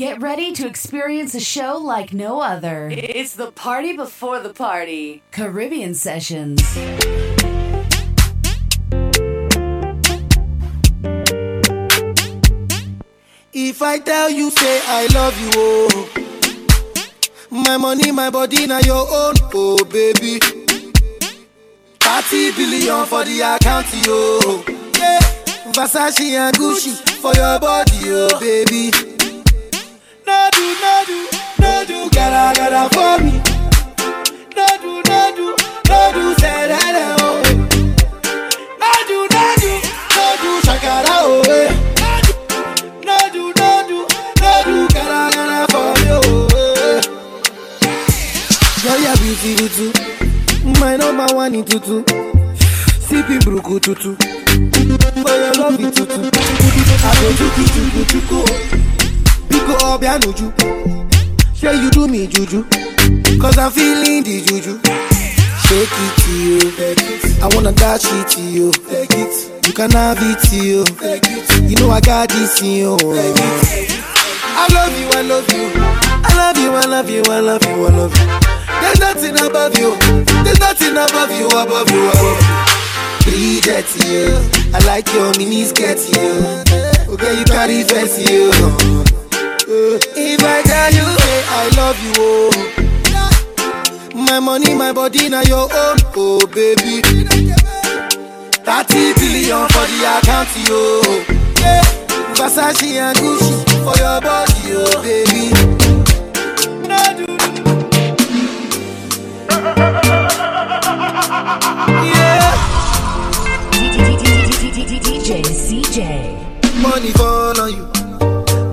Get ready to experience a show like no other. It's the party before the party. Caribbean Sessions. If I tell you, say I love you, oh. My money, my body, now your own, oh baby. 30 billion for the account, yo. Yeah. Versace and Gucci for your body, oh baby. Do, no do, no do, gotta, gotta for me. No do, no do, no do, say that, oh. No do, no do, no do, shakara, oh. eh. No do, no do, no do, gotta, gotta for me, oh. eh. Girl, you're beautiful. My number one in tutu. Sipping bruku tutu. For your love tutu. I go chuku chuku chuku. Biko obianuju. Say you do me juju. Cause I'm feeling the juju. Shake it to you. I wanna dash it to you. Take it. You can have it to you. Take it. You know I got this in you. I love you, I love you. I love you, I love you, I love you, I love you. There's nothing above you. There's nothing above you, above you, above you. Bridget, you. I like your mini skirt, you. Okay, you carry fancy, you. If I tell you, hey, I love you, oh. My money, my body, now your own, oh baby. 30 billion for the account, yo. Yeah. Versace and Gucci for your body, oh baby. Yeah. DJ CJ. Money fall on you,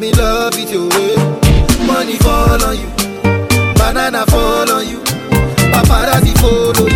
I'm in love with you. eh. Money fall on you, banana fall on you, paparazzi follow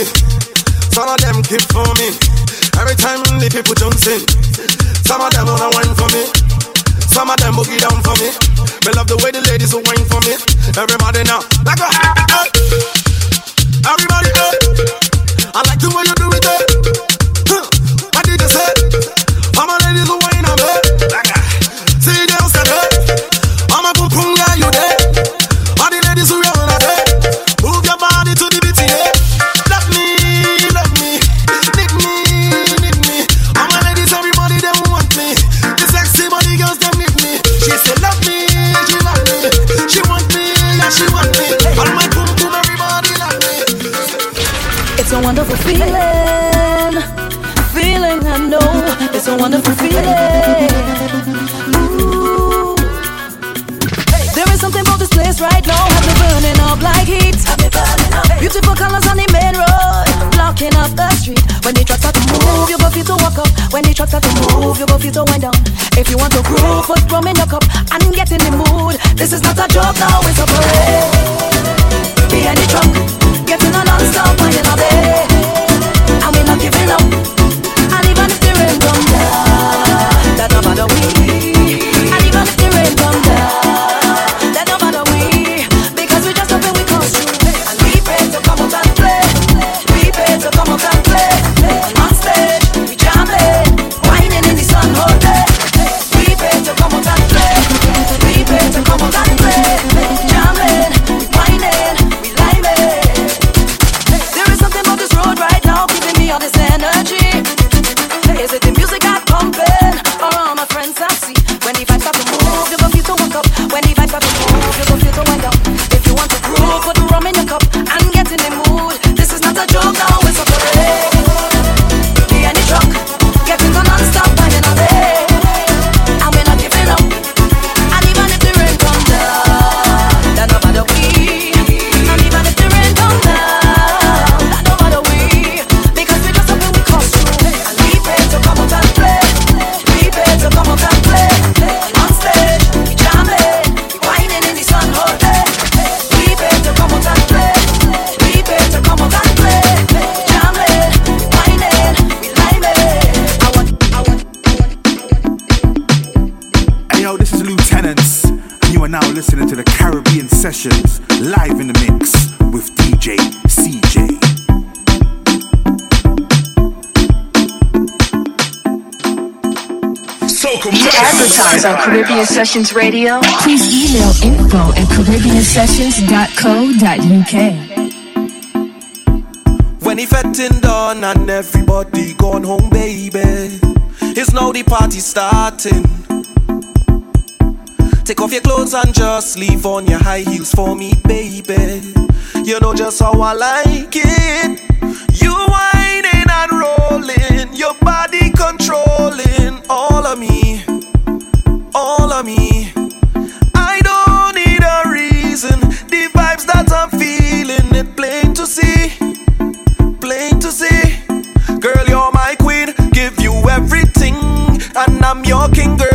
me. Some of them keep for me. Every time the people in. Some of them wanna wine for me. Some of them boogie down for me. Me love the way the ladies will wine for me. Everybody now, like a hey. Everybody, hey. I like the way you do it, hey. Huh. What did you say? All my ladies will right now, have me burning up like heat. Beautiful colors on the main road, blocking up the street. When the trucks start to move, you go feel to walk up. When the trucks start to move, you go feel to wind down. If you want to groove, put rum in your cup and get in the mood. This is not a joke now, it's a parade. Behind the truck, getting a non-stop winding all day, and we're not giving up. And even if the rain come down, that no matter we. Sessions live in the mix with DJ CJ. To advertise on Caribbean Sessions Radio, please email info at caribbeansessions.co.uk. When he fetting done and everybody gone home, baby. It's now the party starting. Take off your clothes and just leave on your high heels for me, baby. You know just how I like it. You whining and rolling, your body controlling all of me, all of me. I don't need a reason. The vibes that I'm feeling, it plain to see plain to see. Girl, you're my queen, give you everything. And I'm your king, girl,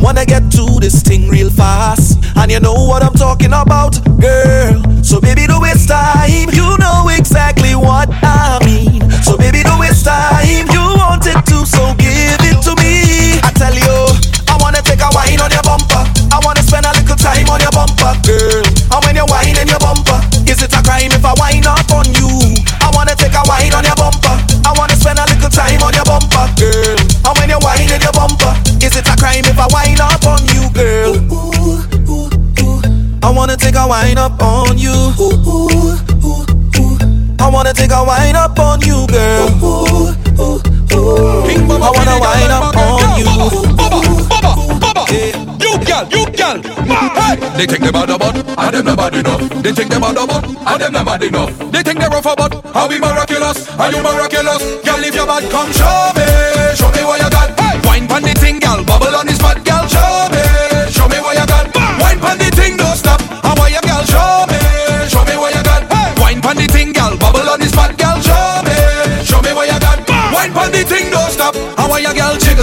wanna get to this thing real fast. And you know what I'm talking about, girl. So baby, don't waste time. You know exactly what I mean. So baby, don't waste time. You want it to, so give it to me. I tell you, I wanna take a wine on your bumper. I wanna spend a little time on your bumper, girl. And when you're whining your bumper, is it a crime if I whine up on you? I wanna take a wine on your bumper. I wanna spend a little time on your bumper, girl. And when you're whining your bumper, is it a crime if I whine a wine up on you. I wanna take a wine up on you, girl. I wanna wine up on you. You girl, you girl. Hey, they think they bad about, and them not bad enough. They think they bad about, and them not bad enough. They think they rough about, how we miraculous, are you miraculous? Girl, if you bad, come show me, show me what you got.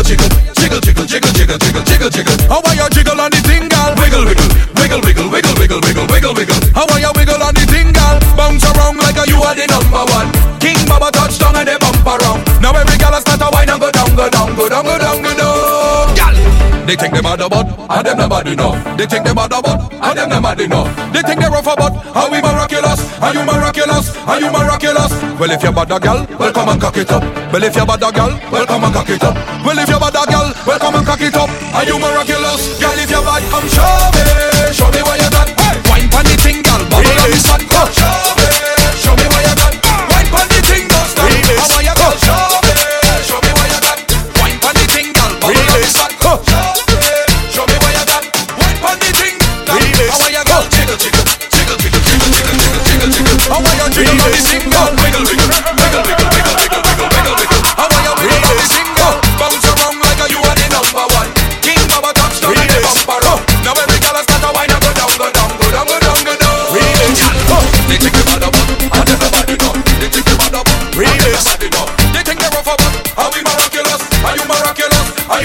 Jiggle, jiggle, jiggle, jiggle, jiggle, jiggle, jiggle, jiggle. How are you jiggle on the girl? Wiggle, wiggle, wiggle, wiggle, wiggle, wiggle, wiggle, wiggle, wiggle. How are you wiggle on the girl? Bounce around like a you are the number one. King Baba touchdown and they bump around. Now every girl start to whine and go down, go down, go down, go down. They think they bad about, and them not bad enough. They think they bad about, and them not mad enough. They think they rough about, how we miraculous, are you miraculous, are you miraculous? Well if you're bad a girl, well come and cock it up. Well if you're bad a girl, well come and cock it up. Well if you're bad a girl, well come and cock it up. Are you miraculous? Girl if you're bad, come show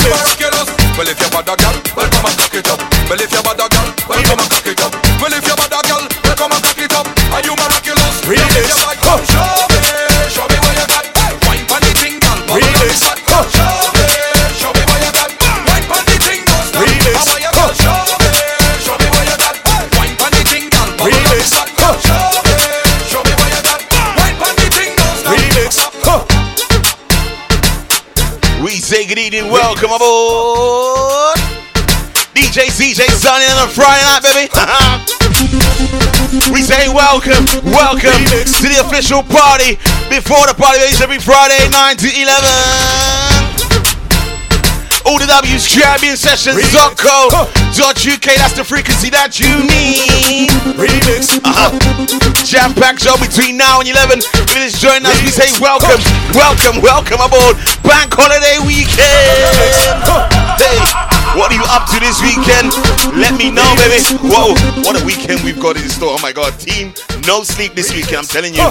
Well, if you're bad a girl, well, come and cock it up. Well, if you're bad a girl, well, come and cock it up. Well, if you're bad a girl, well, come and cock it up. Are you miraculous? Remix. Say good evening, welcome aboard. DJ CJ Sunny on a Friday night, baby. we say welcome, welcome to the official party before the party baby, every Friday 9 to 11. All the W's Caribbean Sessions Remix. dot co Huh. dot That's the frequency that you need. Remix. Uh-huh. Jam packed show between now and 11. If it is joining us, we say welcome, welcome, welcome aboard Bank Holiday Weekend. Hey, what are you up to this weekend? Let me know, baby. Whoa, what a weekend we've got in store. Oh my god, team, no sleep this weekend, I'm telling you.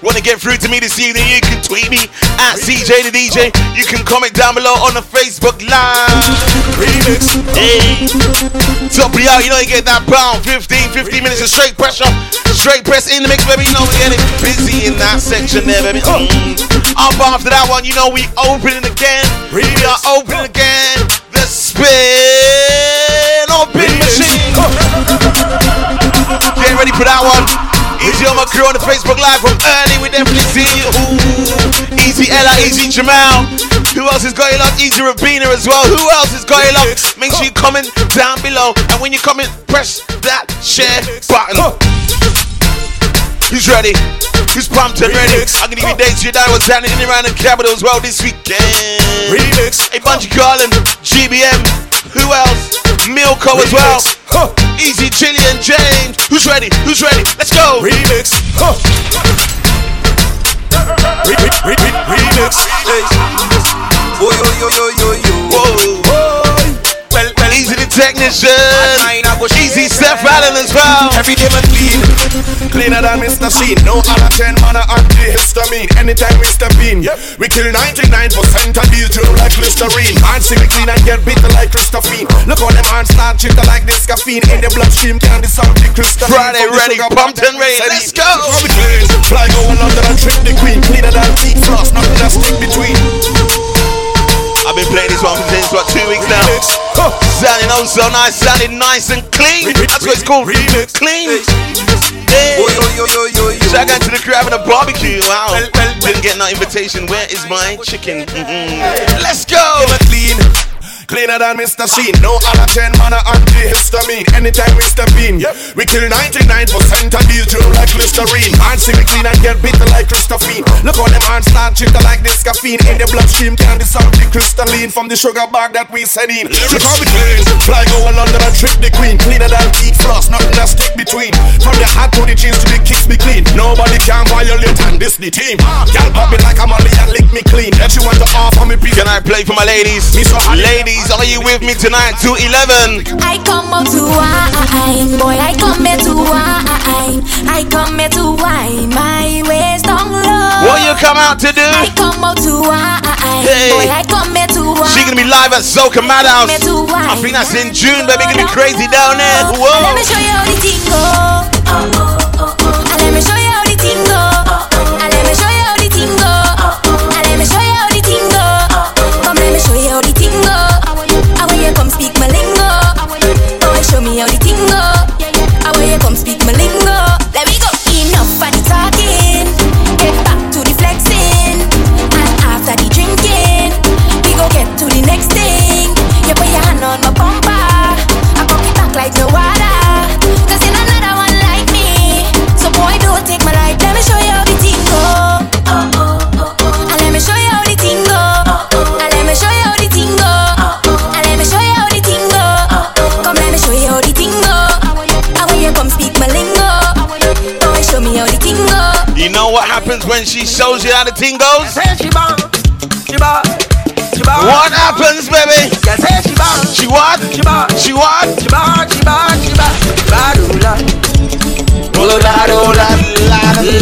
Want to get through to me this evening? You can tweet me at CJ the DJ. You can comment down below on the Facebook Live. Remix. Hey, top of the you know you get that pound 15, 15 minutes of straight pressure, straight press in the mix, baby. You know we get it busy in that section there, baby. Mm. Up after that one, you know we opening again. We are opening again. The spin open machine. Get ready for that one. Easy on my crew on the Facebook Live from early. We definitely see you. Ooh. Easy Ella, Easy Jamal. Who else is going up? Easy Rabina as well. Who else is going up? Make sure you comment down below. And when you comment, press that share button. Who's ready? Who's pumped and ready? I'm gonna give you dates you know what's happening in and around the capital as well this weekend. Remix. A bunch of Garland, GBM. Who else? Milko as well. Remix. Huh. Easy Jillian James. Who's ready? Who's ready? Let's go. Remix. Huh. Re- re- re- re- Remix. Oh, yo, yo, yo, yo, yo. Whoa. Technician. I Easy Steph. Allen as well. Every day man clean, cleaner than Mr. Sheen. No other ten man are antihistamine. Anytime we step in, we kill 99% and deal to like Listerine. Hands see me clean and get bitter like Christophine. Look how them hands start chitter like this caffeine in the bloodstream. Can't dissolve the crystalline. Friday ready, pumped and ready. Let's go. How we clean. Fly go London and trick the queen. Cleaner than teeth floss, nothing that stick between. I've been playing this one since what two weeks now. Huh. Sounding oh so nice, sounding nice and clean. That's what it's called. remix. Clean. Hey. yo. Shout out to the crew having a barbecue. Wow. Well, well, Didn't get no invitation. Where is my chicken? Mhm. Let's go. Clean. Cleaner than Mr. Sheen. No other 10 man antihistamine. Anytime we step in, we kill 99% and deal to like Listerine. Hands see me clean and get bitter like Christophine. Look how them hands start chitter like this caffeine. In the bloodstream can dissolve the crystalline from the sugar bag that we send in. Look how we clean. Fly go London and trick the queen. Cleaner than teeth floss, nothing that stick between. From the hat to the jeans to the kicks me clean. Nobody can violate and this the team. Ah, y'all pop me like I'm Molly and lick me clean. That you want to offer me piece. Can I play for my ladies? Me so hot. Ladies, are you with me tonight? To 11. I come out to wine, boy. I come here to wine. I come here to wine. My waist on low. What you come out to do? I come out to wine, Hey. boy. I come here to wine. She gonna be live at Soca Madhouse. Come here to wine. I think that's in June, baby. Gonna be crazy down there. Let me show you how the thing go. And let me show you happens when she shows you how the thing goes? What happens, baby? She what? She what? Oh,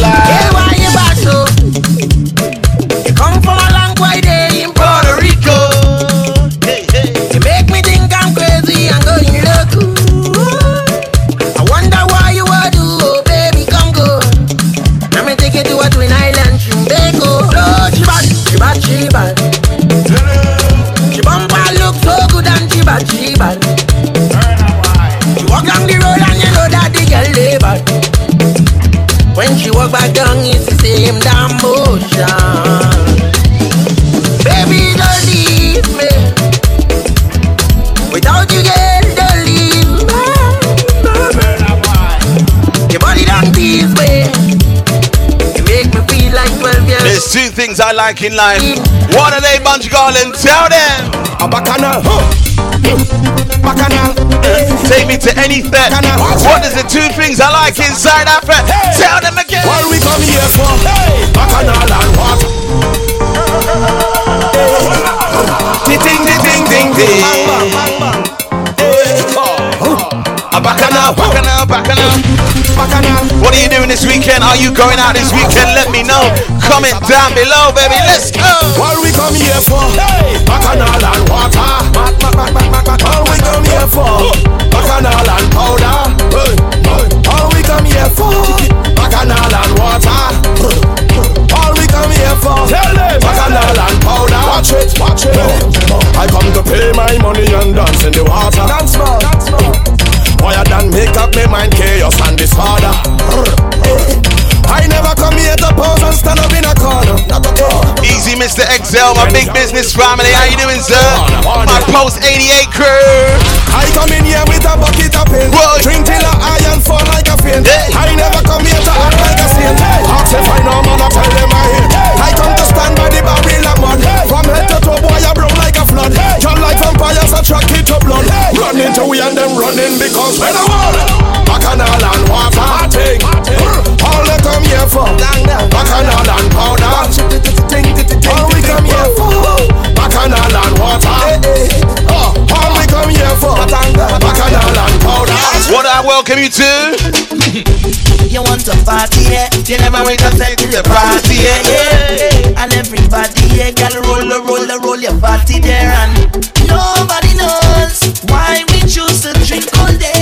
la, When she walk back down, it's the same damn motion. Baby, don't leave me. Without you, girl, don't leave me. Your body don't tease me. You make me feel like 12 years. There's two things I like in life. What are they, Bunch Garland? Tell them. A bacchanal. Take me to any fet. What is the two things I like inside that fet? Tell them again. What we come here for? Bacchanal and what? Ding ding ding ding ding What are you doing this weekend? Are you going out this weekend? Let me know. Comment down below, baby. Let's go. What we come here for? Bacchanal and water. All we come here for? Bacchanal and powder. All we come here for? Bacchanal and water. All we come here for? Bacchanal and powder. Watch it, watch it. I come to pay my money and dance in the water. Dance more, dance more. Boy, I done make up my mind, chaos and disorder. I never come here to pose and stand up in a corner. Not at all. Easy, Mr. XL, my big business family. How you doing, sir? My post 88 crew. I come in here with a bucket of paint. Boy. Drink till I iron fall like a fiend. Hey. I never come here to act like a saint. Ask if I know man, I tell them I hate. I come to stand by the barrel of mud. From head to toe, boy, I broke like a flood. John like vampires attracted to blood. Run into we and them running because when I want Bacchanal and water. All they come here for. Bacchanal and powder. All we come here for. Bacchanal and water. Oh, All we come here for. Bacchanal and powder. What I welcome you to? You want to party, yeah? You never wait to take to the party, yeah, yeah. And everybody, yeah, girl, roll, roll, roll, roll your body there, and nobody knows why we choose to drink all day.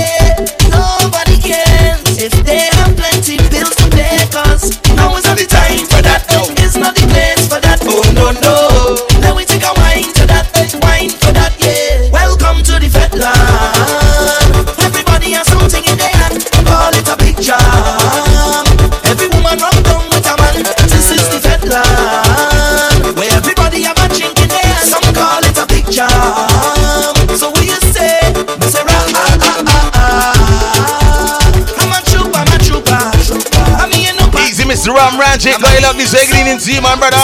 Easy, Ram Ranjit. Got you love this into you, my brother.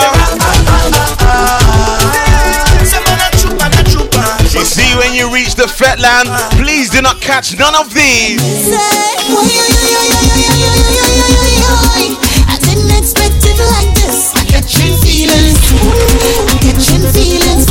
You see, when you reach the Fetland, please do not catch none of these. I didn't expect it like this. I'm catching feelings. I'm catching feelings.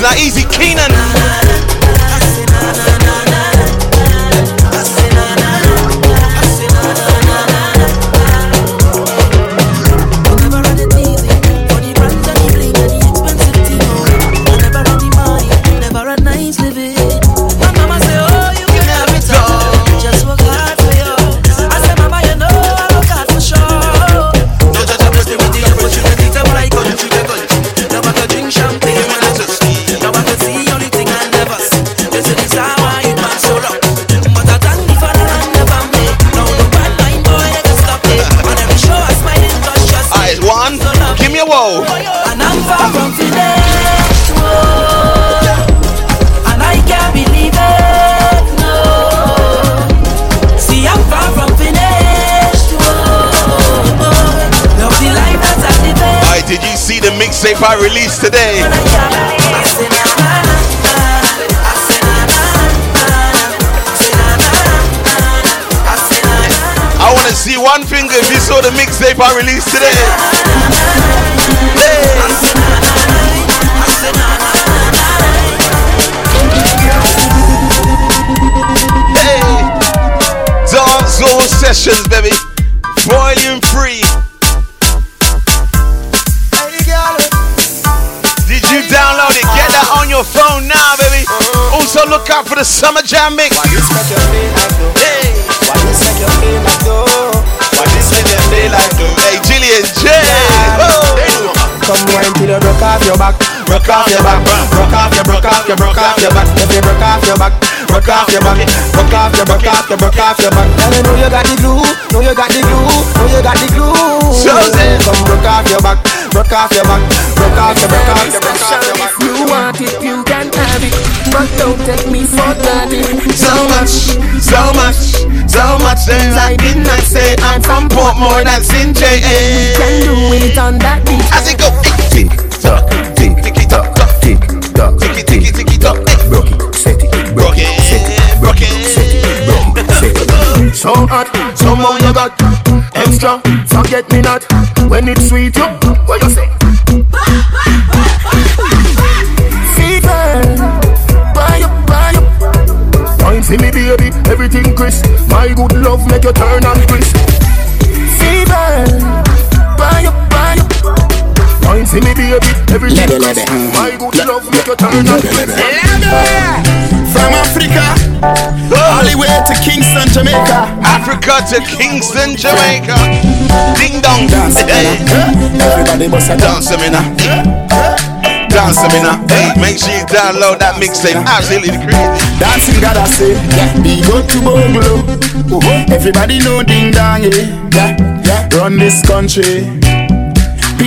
Tonight. Easy Keenan. Whoa. and I'm far from finished. Whoa. And I can't believe it. No. See, I'm far from finished. Whoa. Love the life that I live in. Alright, did you see the mixtape I released today? I want to see one finger if you saw the mixtape I released today. Sessions, baby. Volume 3. Did you download it? Get that on your phone now, baby. Also, look out for the Summer Jam mix. Why you set your like Hey. Hey, Gillian J. Come wine till you broke off your back, broke off your back, broke off your, broke off your, broke off your back. If you broke off your back, broke off your back, broke off your, broke off your, broke off your back. Girl, you know you got the glue, know you got the glue, know you got the glue. Chosen. Come broke off your back, broke off your back, broke off your, broke off your, broke off your back. You want it, you can have it, but don't take me for granted. So much, so much, so much things I did not say. I'm from Portmore, that's in JA. Can do it on that beat. As it go, Tick tock, tick tock, tick tock, tick tick tick tock. Broke it, set it, broke it, set it, broke it, set it, broke it, set it. So hot, somehow you got extra. Forget me not when it's sweet. You, what you say? See me baby, everything crisp. My good love make you turn and crisp. Fever, Wine see me baby, everything crisp. My good love make you turn and. From Africa, all the way to Kingston, Jamaica. Africa to Kingston, Jamaica. Ding dong. Dance, Hey, everybody bust a dance. dance a minute. Dance a minute. Hey, make sure you download that mixtape. Absolutely crazy. Dancing gotta say, yeah, be good to Bogolo. Uh-huh. Everybody know ding dong, yeah, yeah, yeah. Run this country.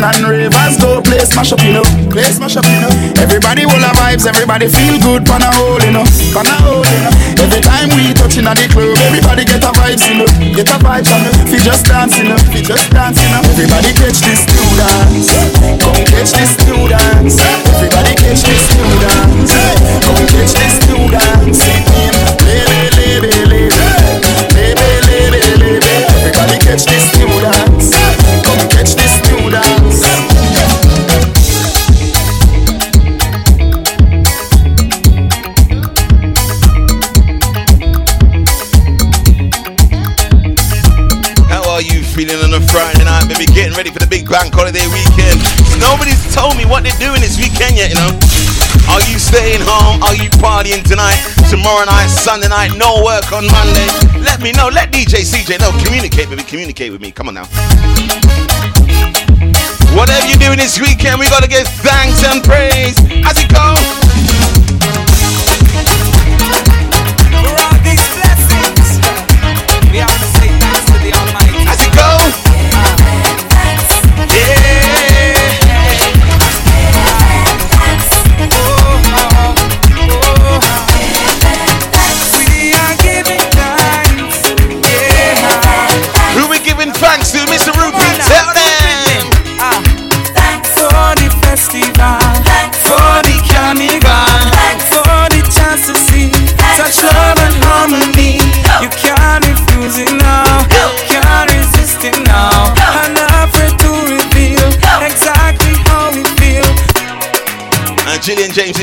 Everywhere and ravers go play smash up, you know. Play smash up, you know. Everybody will have vibes, everybody feel good, pan a hole, you know. Pan a hole, you know. Every time we touching at the club, everybody get a vibes, you know. Get a vibes, you know. Fi just dancing, you know. Fi just dancing, you know. Everybody catch this new dance. Come catch this new dance. Everybody catch this new dance. Come catch this new dance. Lebe, lebe, lebe. Lebe, lebe, lebe. Everybody catch this bank holiday weekend. Nobody's told me what they're doing this weekend yet, you know. Are you staying home? Are you partying tonight? Tomorrow night, Sunday night, no work on Monday? Let me know. Let DJ CJ know. Communicate, baby. Communicate with me. Come on now. Whatever you're doing this weekend, we gotta give thanks and praise. As it goes.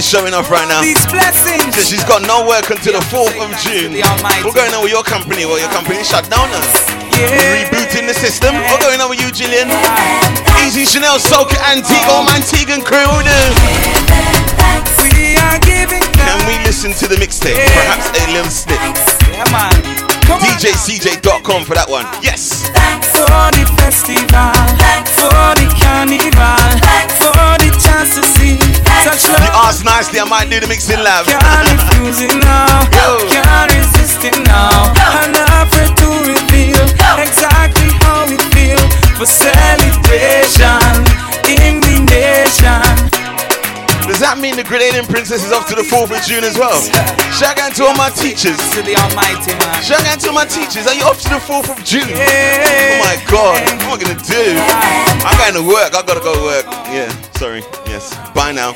Showing off right now. These blessings. So she's got no work until the 4th of June. We're going on with your company? Well, your company shut down now. Rebooting the system. What's going on with you, Gillian? Easy Chanel, Soca, Antigua, uh-huh. Antigua and crew. What we do? We are giving Can we listen to the mixtape? Perhaps a little snip. Yeah, man. Come on. DJCJ.com for that one. Yes. For the festival, for the carnival, for the chance to see such You love. asked nicely, I might do the mixing lab. Can't refuse it now, can't resist it now. I'm not afraid to reveal exactly how we feel for celebration in the nation. Does that mean the Grenadian Princess is off to the 4th of June as well? Shout out to all my teachers. To the Almighty man. Shout out to all my teachers. Are you off to the 4th of June? Oh my god, what am I gonna do? I'm going to work. I gotta go to work. Yeah, sorry. Yes. Bye now.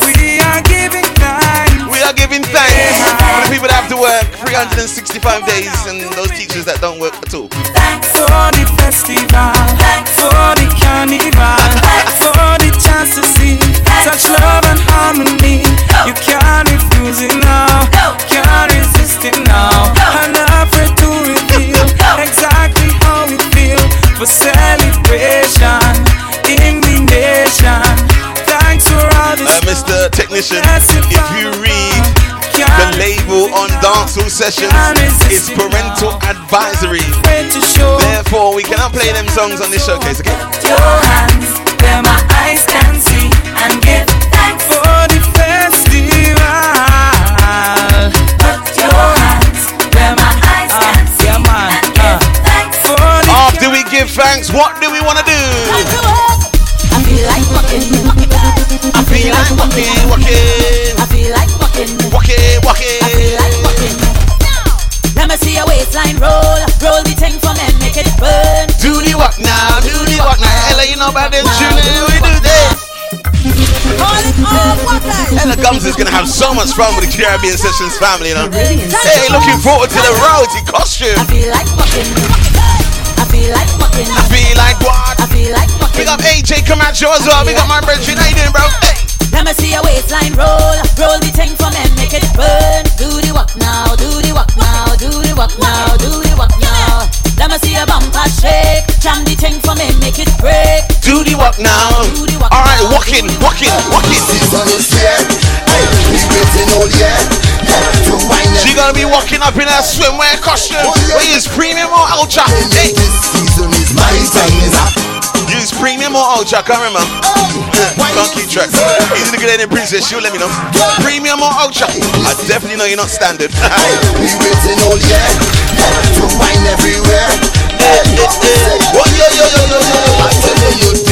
We are giving thanks. We are giving thanks for the people that have to work 365 days and those teachers that don't work at all. For the festival, for the carnival, for the chance to see such love and harmony. You can't refuse it now, can't resist it now. I'm not afraid to reveal exactly how we feel for celebration in the nation. Thanks for all the Uh, Mr. Technician, if you read the label on Dancehall Sessions, it's parental advisory. Therefore, we cannot play them songs on this showcase, okay? your hands where my eyes can see and give thanks for the festival. Put your hands where my eyes ah, can see and give ah. thanks for the After we give thanks, what do we want to do? I feel like walking, I feel like walking, walking, I feel like walking, walking, walking. I feel like walking. Let me see your waistline roll, roll the thing for me, make it burn. Do the walk now, do the walk now. Ella, you know about them tuning, we do this. Ella Gums is gonna have so much fun with the Caribbean Sessions family, you know. Hey, looking forward to the royalty costume. I feel like walking, I feel like walking, I feel like what? I feel like walking. Big up AJ Camacho as well. Big up my brethren. How you doing, bro? Hey. Let me see your waistline roll, roll the thing for me, make it burn. Do the walk now, do the walk now, do the walk now, do the walk now. Let me see your bumper shake, jam the thing for me, make it break. Do the walk now. Walking, walking, walking. She gonna be walking up in her swimwear costume. We use premium or ultra. Hey. Use premium or ultra, can't remember. Can't keep track. Easy to get in princess, she'll let me know. Premium or ultra? I definitely know you're not standard. We waiting all year to wine everywhere. Oh, yo, yo, yo, yo, yo. I'm telling you,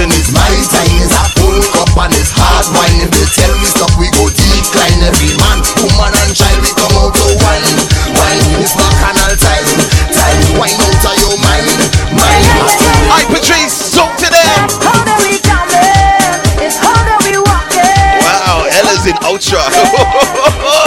this season is my time. It's a full cup and it's hard wine. If they tell me stop, we go decline. Every man, woman, and child, we come out to wine. Wine is bacchanal time. Time, wine out of your mind. Mind. Hi, Patrice, talk to them. Wow, Ella's in ultra.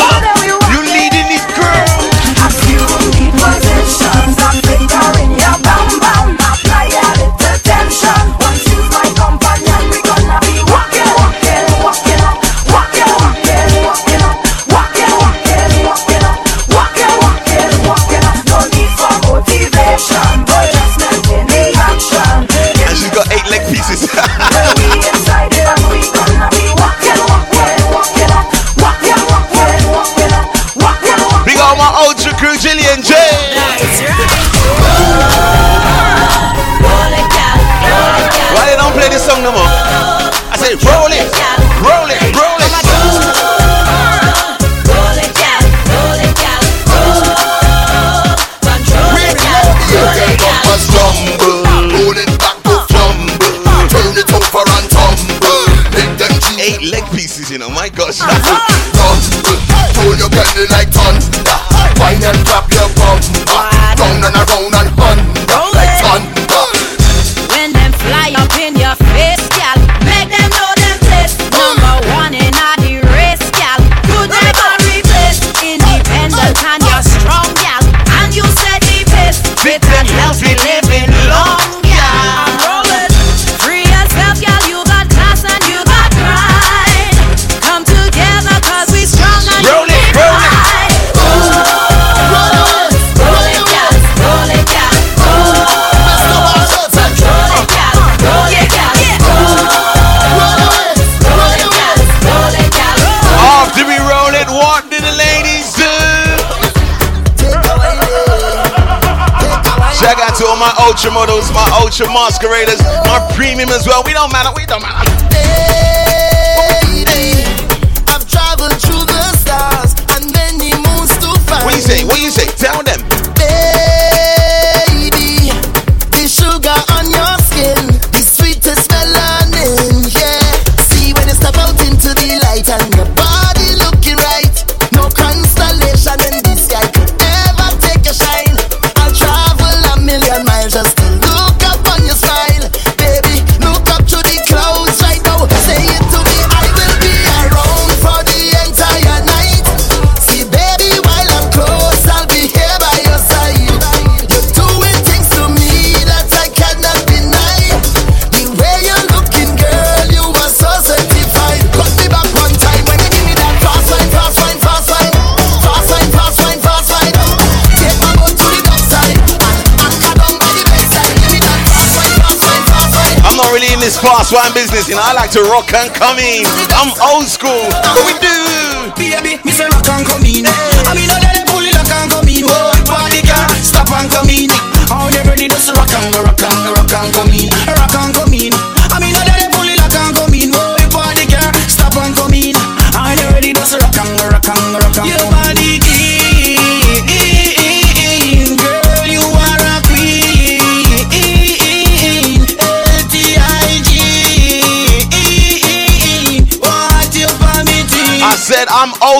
my ultra models, my ultra masqueraders, my premium as well. We don't matter, we don't matter. Baby, I've traveled through the stars and many moons to find. What you say? What you say? Tell fast wine business, you know. I like to rock and come in. I'm old school. We do?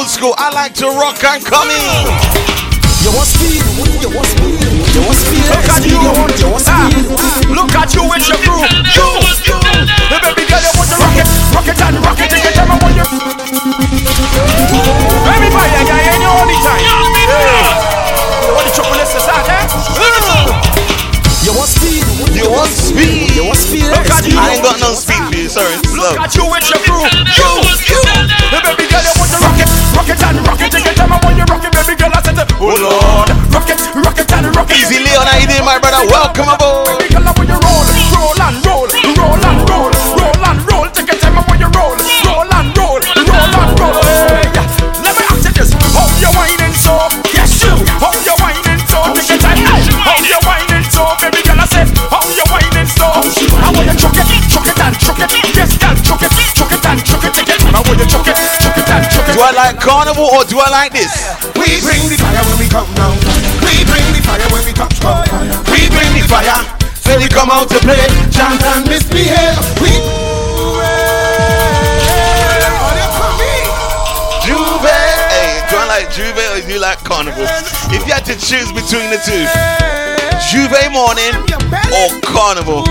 Old school. I like to rock and come in. You want speed, you want speed, you want speed. Look at you, you want, you want Ah, speed. look at you with your crew. You, you, the baby girl, you want to rock it, rock it and rock it. Take your time, I want you. Baby boy, yeah, yeah, yeah, you all the time. Yeah. You want the chocolate to start, eh? You want speed, You want speed? you want speed. Look at you. I ain't got no speed for you. Sorry. Look Slow. at you with your crew. You, you, Easy Leon, you doing, my brother? Welcome aboard. I like carnival or do I like this? We bring the fire when we come down. We bring the fire when we touch down. We bring the fire. Say we come out to play. Chant and misbehave. We. J'ouvert. Hey, do I like J'ouvert or do you like carnival? If you had to choose between the two, J'ouvert morning or carnival,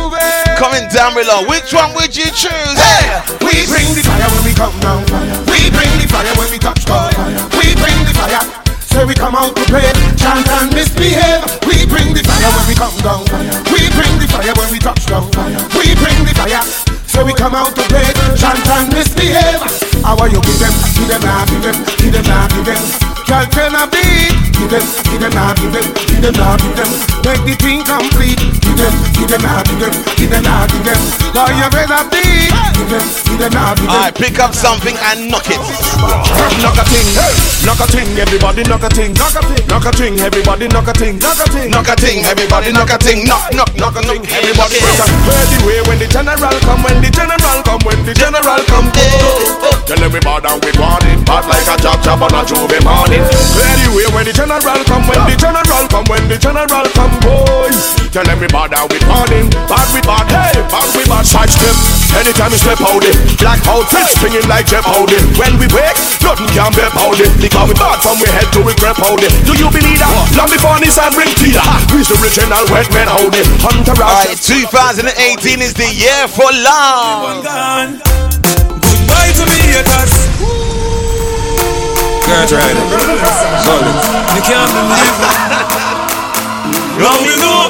comment down below. Which one would you choose? Hey! We bring the fire when we come down. We bring the fire when we touch down. We bring the fire. Say we come out to play, chant and misbehave. We bring the fire when we come down. Fire. We bring the fire when we touch down. We bring the fire. So we come out to play, chant and misbehave. How are you give them? Give them give them, give them give them. Girl, turn a beat. Give them, give them now, give them, give them now, give them. Make the thing complete. Give them, give them now, give them, give them now, give them. Now you better beat. Give them, give them now, give them. Alright, pick up something and knock it. Knock a thing, knock a thing, everybody knock a thing, knock a thing, knock a thing, everybody knock a thing, knock a thing, Knock a thing, everybody knock a thing. Knock, knock, knock a thing, everybody. Where the way when the general come, when the general come, when the general come, tell everybody we want it, bad like a job job on a J'ouvert morning. Where the way when the general come, when the general come, when the general come, boy, tell everybody we want it, bad we bad, hey, bad we bad. Side step, anytime you step out it, black outfit springing like Jeff Howdy. When we wake, nothing can be powder. Because we bad from we head to we grab powder. Do you believe that? Long before this I bring to ya. We's the original wet man howdy. Hunter Alright, 2018 is the year for love. Goodbye to me haters. Girl, try You can't believe it. Now we know.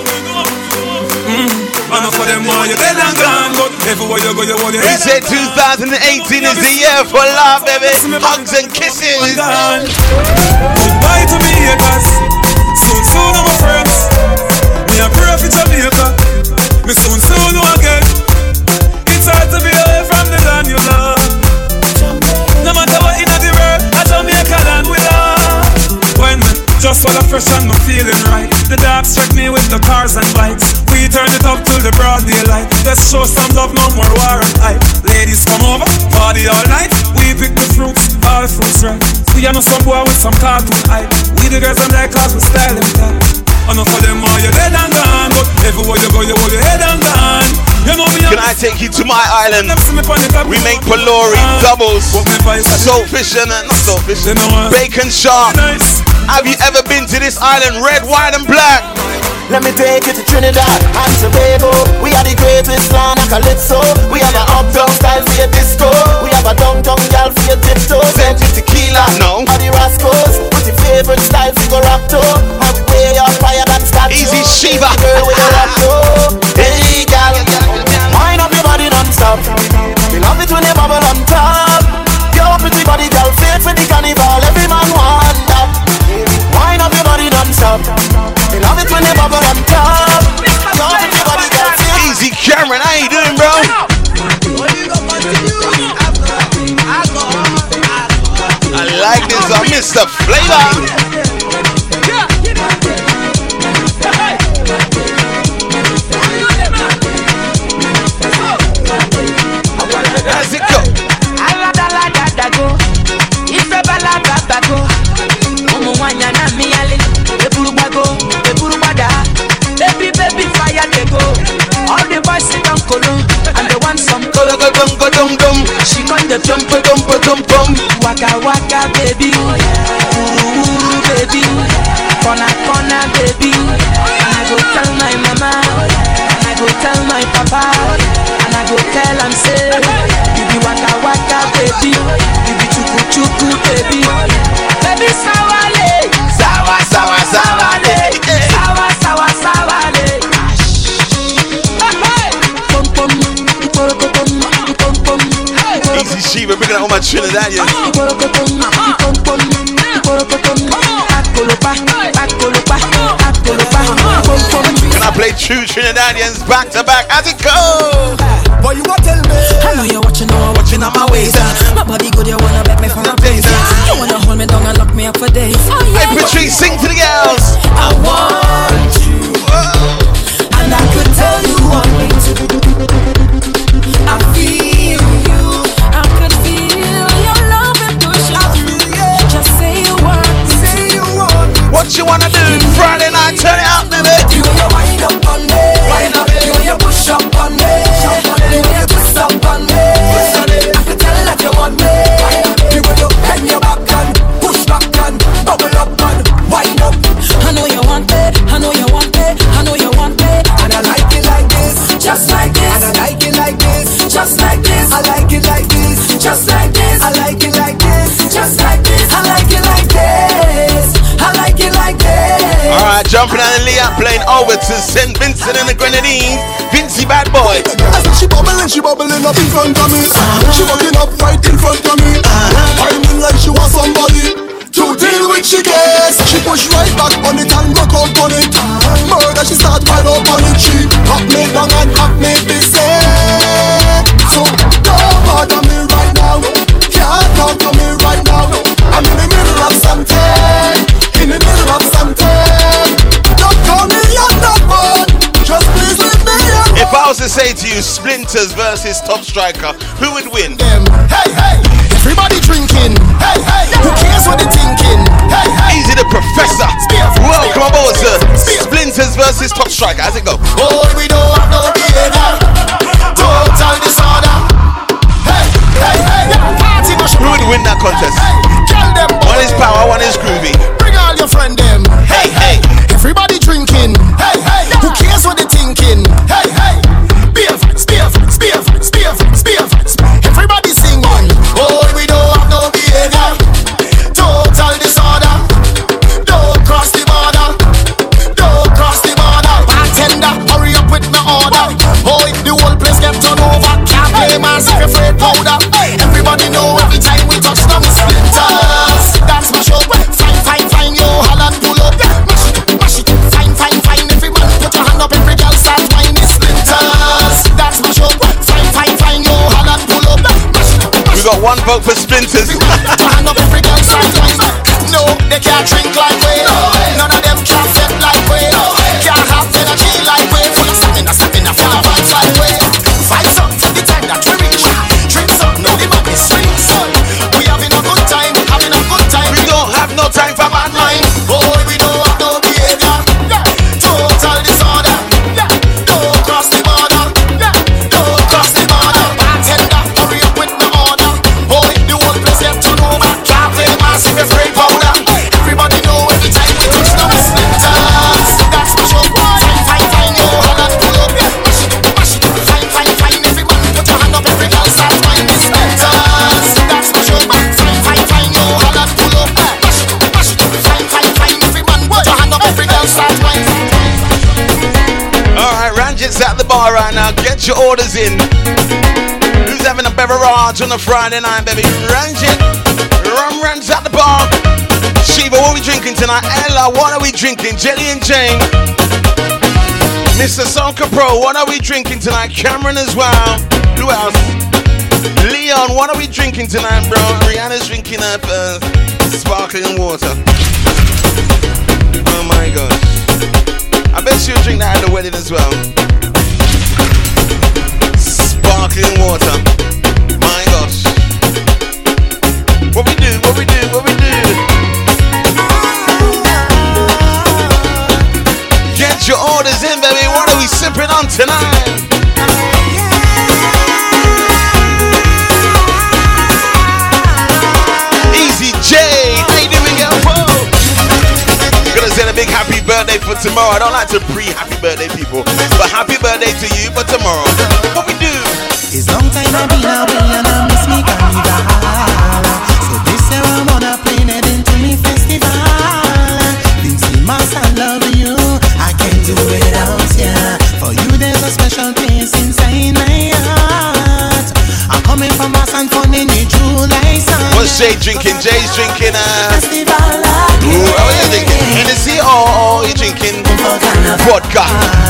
Mm. And for them all you dead and gone, but everywhere you go you hold your We head said 2018 is the year for love, baby. Hugs and kisses. Goodbye to me haters. Soon, soon, I'm friends. Me a pray for Jamaica. Me soon, soon, again. It's hard to be away from the land you love. Just wanna fresh and I'm feeling right. The dogs check me with the cars and bikes. We turn it up till the broad daylight. Let's show some love, no more war and hype. Ladies come over, party all night. We pick the fruits, all fruits right. We are not some boy with some cartoon hype. We the girls and like cause we style them tight. Enough of them are you dead and gone, but everywhere you go, you hold your head and gone. You know me. Can I take you to my island? We make pholourie doubles, saltfish and uh, not saltfish, bake and shark. Have you ever been to this island, red, white, and black? Let me take you to Trinidad and Tobago. We are the greatest land of calypso. We have a uptown style for your disco. We have a downtown gal for your tiptoes. And you tequila. No. All the rascals. What's your favorite style for your rap to? Have way up higher than statue. Easy Shiva. Girl with your rap to. Hey gal, wind up your body non-stop. We love it when you bubble on top. Your pretty body gal, fit for the carnival. Every man want that. Wind up your body non-stop. Gal, fit. Easy Cameron, how you doing, bro? I like this, uh, Mr. Flavor. Some kolo she come dey jump jump jump jump waka waka baby. Wuru wuru baby. Corner corner baby. And i go tell my mama? And i go tell my papa? And i go tell am say akolopa, akolopa, akolopa, pom pom. Can I play true Trinidadians back to back? as it goes? Boy, you want tell me? I know you're watching, now watching on my ways. uh. My body good, you wanna beg me for a place. uh. You wanna hold me down and lock me up for days. Oh, Hey, Patrice, sing to the girls. Leah, over to St. Vincent and the Grenadines. Vincy Bad Boy. I said she bubbling, she bubbling up in front of me. Uh-huh. She bubbling up right in front of me. Uh-huh. I mean like she was somebody to deal with she gets. She push right back on it and broke out on it. Uh-huh. Murder, she start right up on it. She hop me down say to you, Splinters versus Top Striker, who would win? Hey, hey, everybody drinking. Hey, hey, who cares what they thinking? Hey, hey, Easy the Professor. Welcome aboard, sir. Splinters versus Top Striker. How's it go? boy, we don't have no behavior. Total disorder. Hey, hey, hey, party Who would win that contest? Hey, tell them One is power, one is groovy. They can't drink like we. Get your orders in. Who's having a beverage on a Friday night, baby? Range it. Rum runs at the bar. Shiva, what are we drinking tonight? Ella, what are we drinking? Jelly and Jane. Mr. Sonka Pro, what are we drinking tonight? Cameron as well. Who else? Leon, what are we drinking tonight, bro? Rihanna's drinking up uh, sparkling water. Oh my gosh. I bet she'll drink that at the wedding as well. Tomorrow. I don't like to pre-happy birthday people, but happy birthday to you for tomorrow. What we do? It's long time I've been away and I miss me carnival. So this year I'm on a plane heading to me festival. Vincy must I love you. I can't do without ya. For you there's a special place inside my heart. I'm coming from and fun in the July sun. What's Jay drinking? Jay's drinking uh Festival Ooh, oh, you drinking Hennessy or oh, you drinking vodka?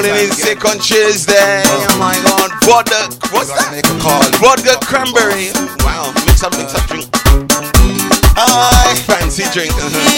Calling in sick on Tuesday? Oh my god. Vodka, what's that? Make a call. Vodka cranberry. Wow, mix up, mix up, drink. I Fancy drink. Uh-huh.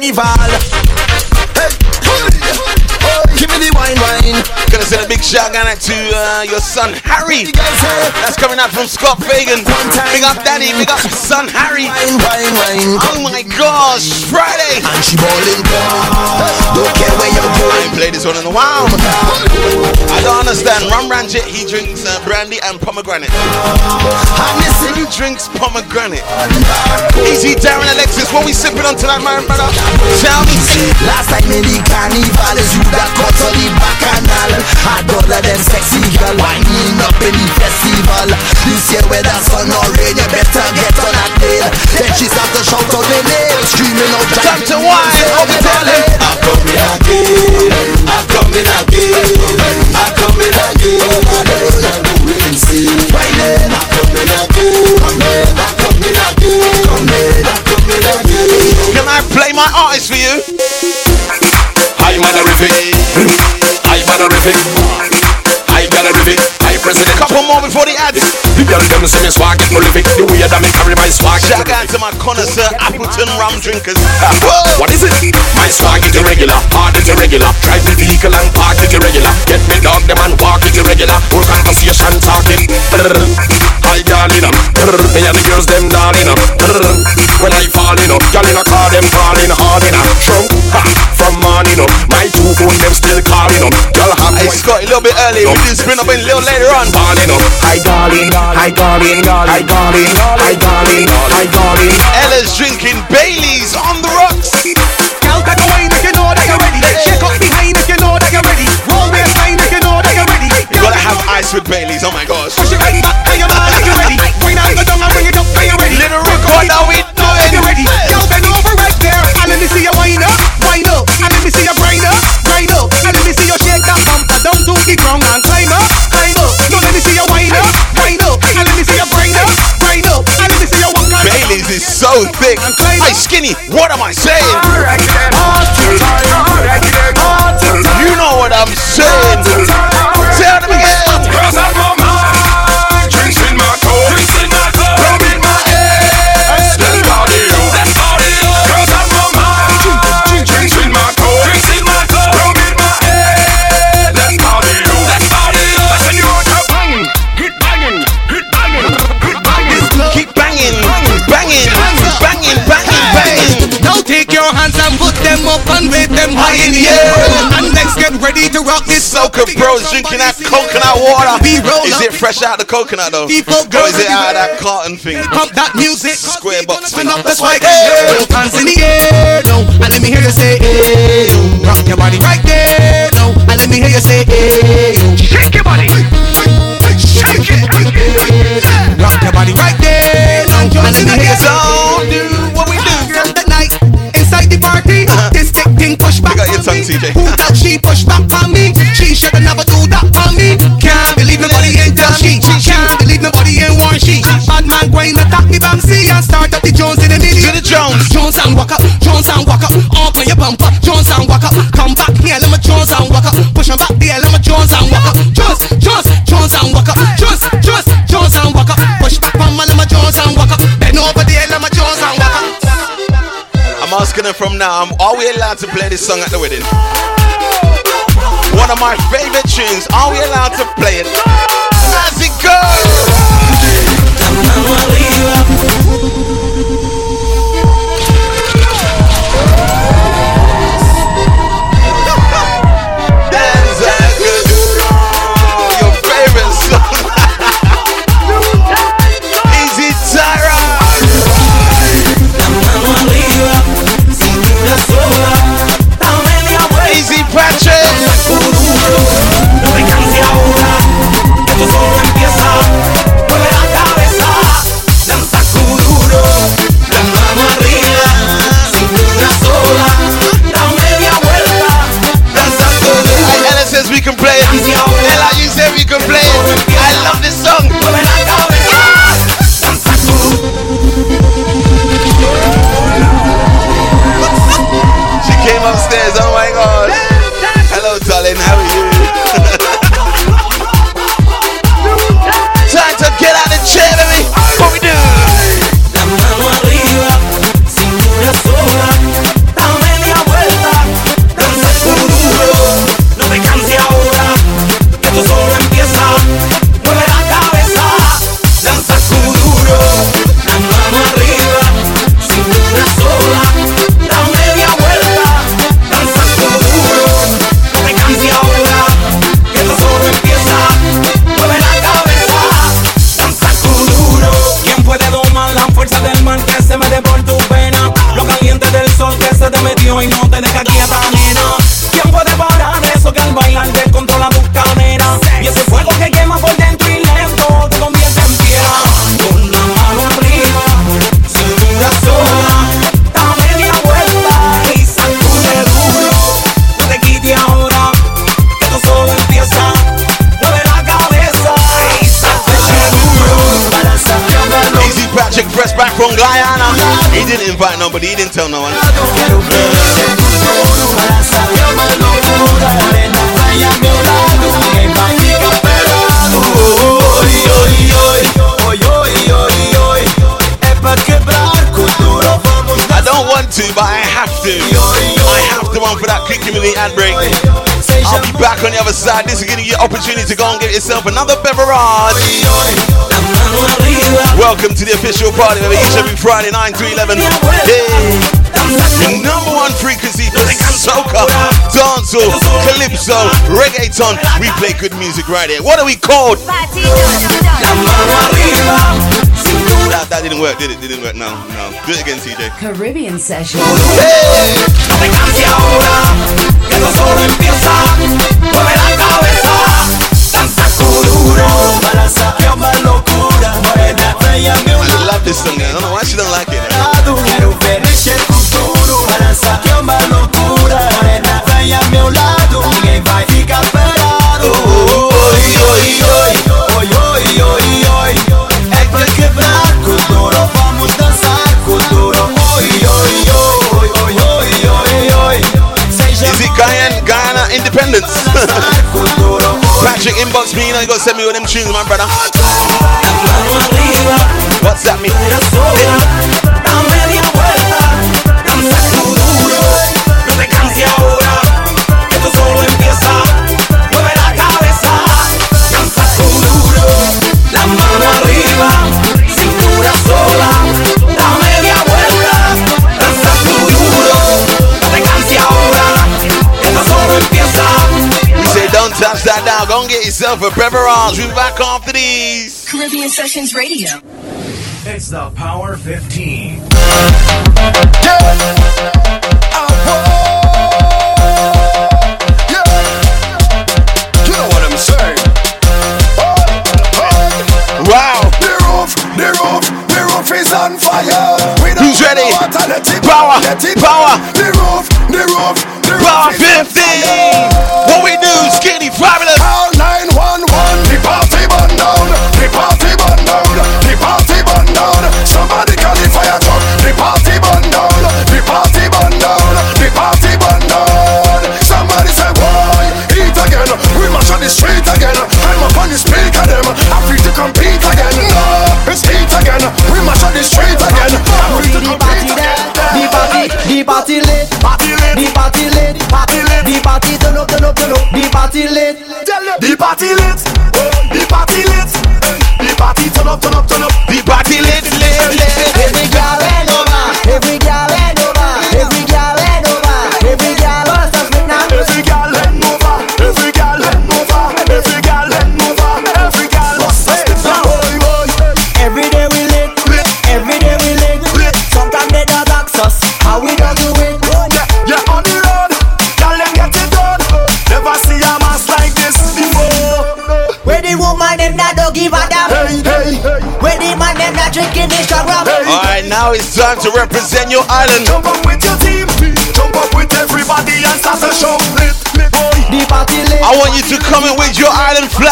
Carnival. Shout out to uh, your son Harry. That's coming out from Scott Fagan. Big up Daddy, big up son Harry. Oh my gosh, Friday. And she ballin' Don't care where you're I going. ain't played this one in a while. I don't understand. Rum Ranjit, he drinks uh, brandy and pomegranate. Who drinks pomegranate? Easy, Darren Alexis, what we sipping on tonight, my brother? Tell me. Last time in the carnival is you that cut on the bacchanal Had all of them sexy girl winding up in the festival. This year whether sun or rain you better get on that nail. Then she start to shout out the name Screaming out Time to wine, what we tell him? I'm coming again I'm coming again. I'm coming again them see me swag get prolific. The way that me carry my swag. Shout out to my connoisseur Appleton rum drinkers. What is it? My swag is irregular, hard is irregular. Drive the vehicle and park it irregular. Get me dog them and walk it irregular. Whole conversation talking. Hi darling, um. me and the girls them darling. Um. When I fall in, um. girl in a car them calling hard in. From ha, from morning up, my two phone them up. I got a little bit early. We do spin up in a little later on. Balling up. Hi darling, hi darling, hi darling, hi darling, hi darling. Ella's drinking Bailey's on the rocks. Girl, take a wine if you know that you're ready. Shake up behind if you know that you're ready. Roll that sign if you know that you're ready. You gotta have ice with Bailey's. Oh my gosh. Push it right back, you know that you're ready. Bring out the dung and bring it up, Are you ready. Little record, oh, now we know that you're ready. Girl, bend over right there, and let me see your. Kick it and climb up, climb up. Let me see wind up, wind up. And let me see up, up. And let me see walk on. Baileys is so thick. I skinny. What am I saying? All right, then. This Soca bros drinking that coconut water. Is it fresh out the coconut though? Or is it out of that carton thing? Pump that music. Square box thing. Spin up the swag. Hey, hands in the air now, and let me hear you say, hey, yo. Rock your body right there now, and let me hear you say, hey, yo. Shake your body. Shake it. Rock your body right there now, and let me hear you say, Don't do what we do. Girl, that night inside the party, uh-huh. this thick thing push back Pick out your tongue, me. TJ. Bad attack me Bamsi and start up the Jones in the. To the Jones. Jones and walk up, Jones and walk up. On your bumper, Jones and walk up. Come back here, let me Jones and walk up. Push 'em back there, let me Jones and walk up. Jones, Jones, Jones and walk up. Jones, Jones, Jones and walk up. Push back on my let me Jones and walk up. Bend over there, let me Jones and walk up. I'm asking her from now, um, are we allowed to play this song at the wedding? One of my favorite tunes. Are we allowed to play it? As it goes. نوريوه This is giving you opportunity to go and get yourself another beverage. Welcome to the official party, baby. Each every Friday, 9 to 11. Hey. Number one frequency for soca, dancehall, calypso, reggaeton. We play good music right here. What are we called? That, that didn't work, did it? Didn't work. No, no. Do it again, CJ. Caribbean Session. I love this song. I don't know why she don't like it. Is independence. Patrick inbox me, you know you gotta send me with them tunes, my brother. What's that mean? Touch that now. Go and get yourself a beverage. We'll be back after these. Caribbean Sessions Radio. It's the Power 15. You know what I'm saying? Oh, wow. Oh. The roof, the roof, the roof is on fire. We don't Who's ready? want to let it Power, let it power.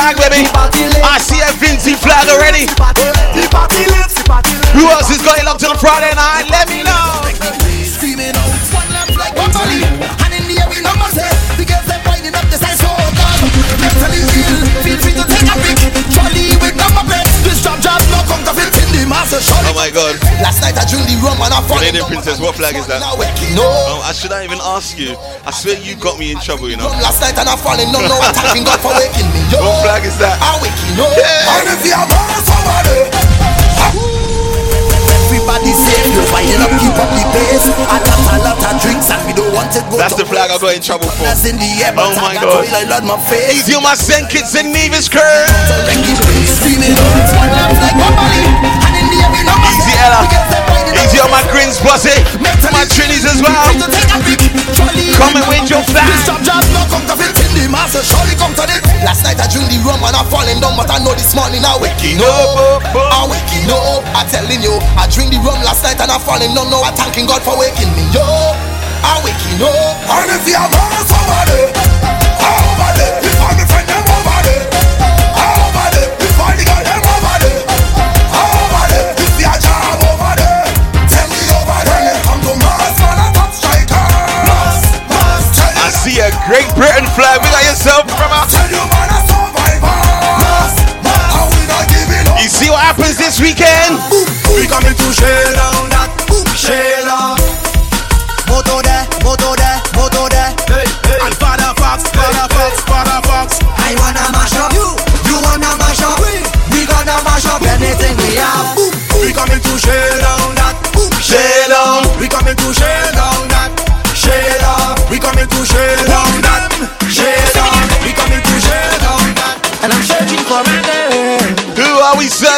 Flag, baby. I see a Vincy flag already. The party lit, the party lit. Who else is going locked on Friday night? Let me know. Screaming out, one love like one. And in the air we number say, the girls are winding up the size so God. Mentally ill, feel free to take a pic. Trolley with number. This job job no counterfeit in the master shot. Oh my god. Last night I drink the rum and I Princess, what flag is that? No. Oh, I should not even ask you. I swear you got me in trouble, you know. Last night and I falling, no, no, I'm thanking God for waking me. Yo, What flag is that? I'm waking up. Yeah. And if you are born somebody, everybody safe, you're buying up, keep up the pace. I got a lot of drinks and we don't want to go. That's the flag I got in trouble for. That's in the air, Oh my I god. all on my face. Easy on my St. Kitts and Nevis curve. Screaming oh, out, one love like one body. And in the air Easy Ella. The girls are winding up Easy the on my size Grins bossy. My Trinis as well. Free to take a pic. Trolley Come and win your flag. This job job no counterfeit in the master, surely come to this. Last night I drink the rum and I falling down, but I know this morning I waking up. I'm waking up. I'm telling you, I drink the rum last night and I falling down. Now I'm thanking God for waking me up. I'm waking up. And if you born somebody, Great Britain flag. We got yourself from a. You man a survivor. Mass, mass, and we not giving up. You see what happens this weekend? We coming to shell down that,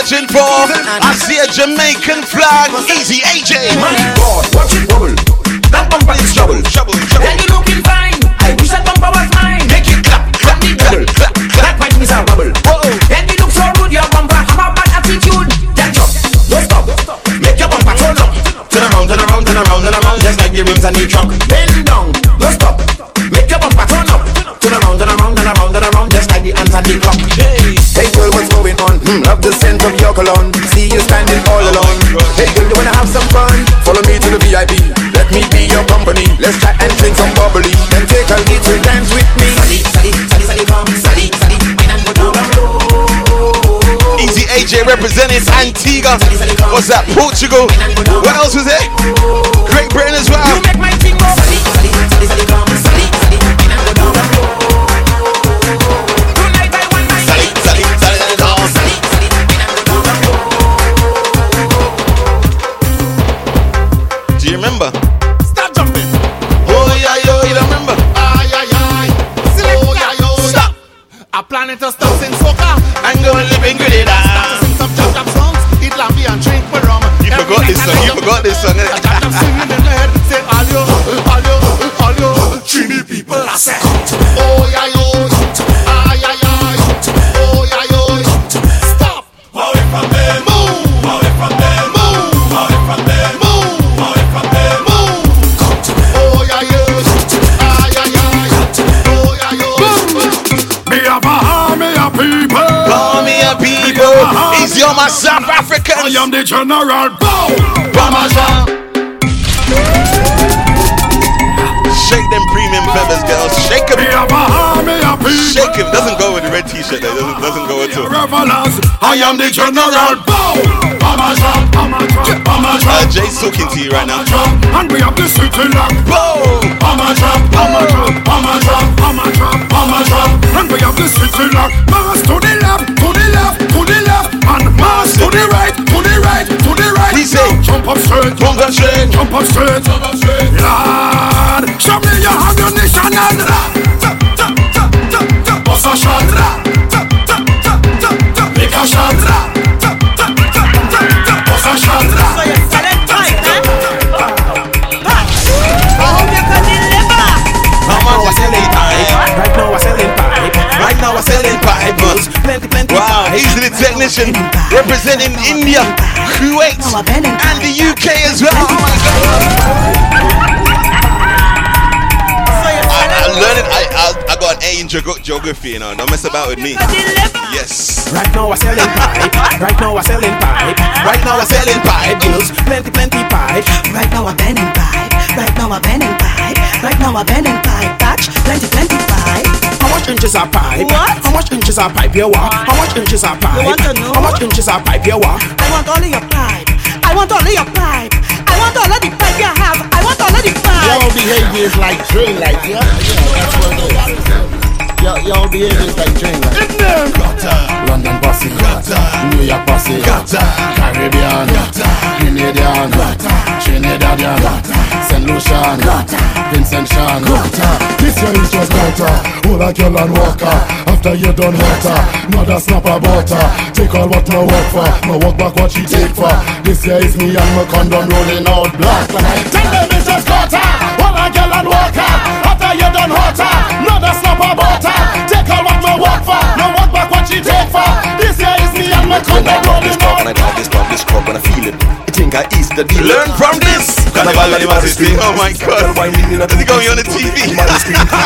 searching for? I see a Jamaican flag. Easy AJ. God, watch it bubble. That bumper is trouble. Trouble, trouble. And you looking fine. I wish that bumper was mine. Make it clap, clap, clap, clap, clap. That might miss a bubble. Whoa. And you look so rude, your bumper have a bad attitude. Then jump, don't stop. Make your bumper turn up. Turn around, turn around, turn around, turn around. Just like the rims on the truck. Bend down, don't stop. Make your bumper turn up. The hands on the clock. Hey girl, what's going on? Hmm, love the scent of your cologne. See you standing all alone. Hey girl, you wanna have some fun? Follow me to the VIP. Let me be your company. Let's chat and drink some bubbly. Then take a little dance with me. Sally, Sally, Sally, Sally, come, Sally, Sally, and go down low. Easy AJ representing Antigua. What's that? Portugal. What else was it? Great Britain as well. This and song. day. You this song. A jam jam singing in my head, say all you, all you, all you, Trini people. I say, oh yeah yo, ay ay ay, oh yeah yo, stop. Away from them, move. Away from them, move. Away from them, move. Away from them, move. Oh yeah yo, ay ay ay, oh yeah yo. Me a people. Army of people. Is your South African? I am the general. Bow. Ramadan. Shake them premium feathers, girls. Shake them. Me have a army of people. Shake him. Doesn't go with the red t-shirt. Though. Doesn't, doesn't go at all. I am the general. Bow. Uh, Jay's talking to you right now. And we have the city lock. Bow. Amateur. Amateur. Amateur. Amateur. Amateur. And we have the city lock. Mass to the left. To the left. To the left. And mass to the right. To the right. To the right. We say. Jump up straight. Jump up straight. Jump up straight. Jump up straight. Lord. Show me your ammunition and Bust a shot Make a shot he's the technician representing India, Kuwait, and the UK as well. Oh my God. I, I learned it. I, I, I got an A in geog- geography, you know. Don't mess about with me. Yes. Right now we're selling pipe. Right now we're selling pipe. Right now we're selling pipe. Girls, plenty, plenty pipe. Right now I'm bending pipe. Right now I'm bending pipe. Right now I'm bending pipe. Touch plenty, plenty pipe. How much inches are pipe? What? How much inches are pipe? You want? How much inches are pipe? You want to know? How much inches are pipe? You want? I want all of your pipe. I want all of your pipe. I want all of the pipe you have. I want all of the pipe. Your behavior is like drill, like yeah. yeah, That's what it is. Your, your behavior is like drill, like. London posse, New York Caribbean, Grenadian, Trinidadian, St. Lucian, Vincentian. This year is just better. Hold a girl and walk her. After you done water, mother snap a butter. Take all what no work for, no walk back what she take for. This year is me and my condom rolling out black. Tell them it's just gutter. Hold a girl and walk her. After you done water, mother snap a butter. Take all what no work for, no walk back what she take for. This year is me and my condom rolling I this this when I feel it You think I ease the deal Learn from this. Carnival of the. Oh my God. Is it going on the TV?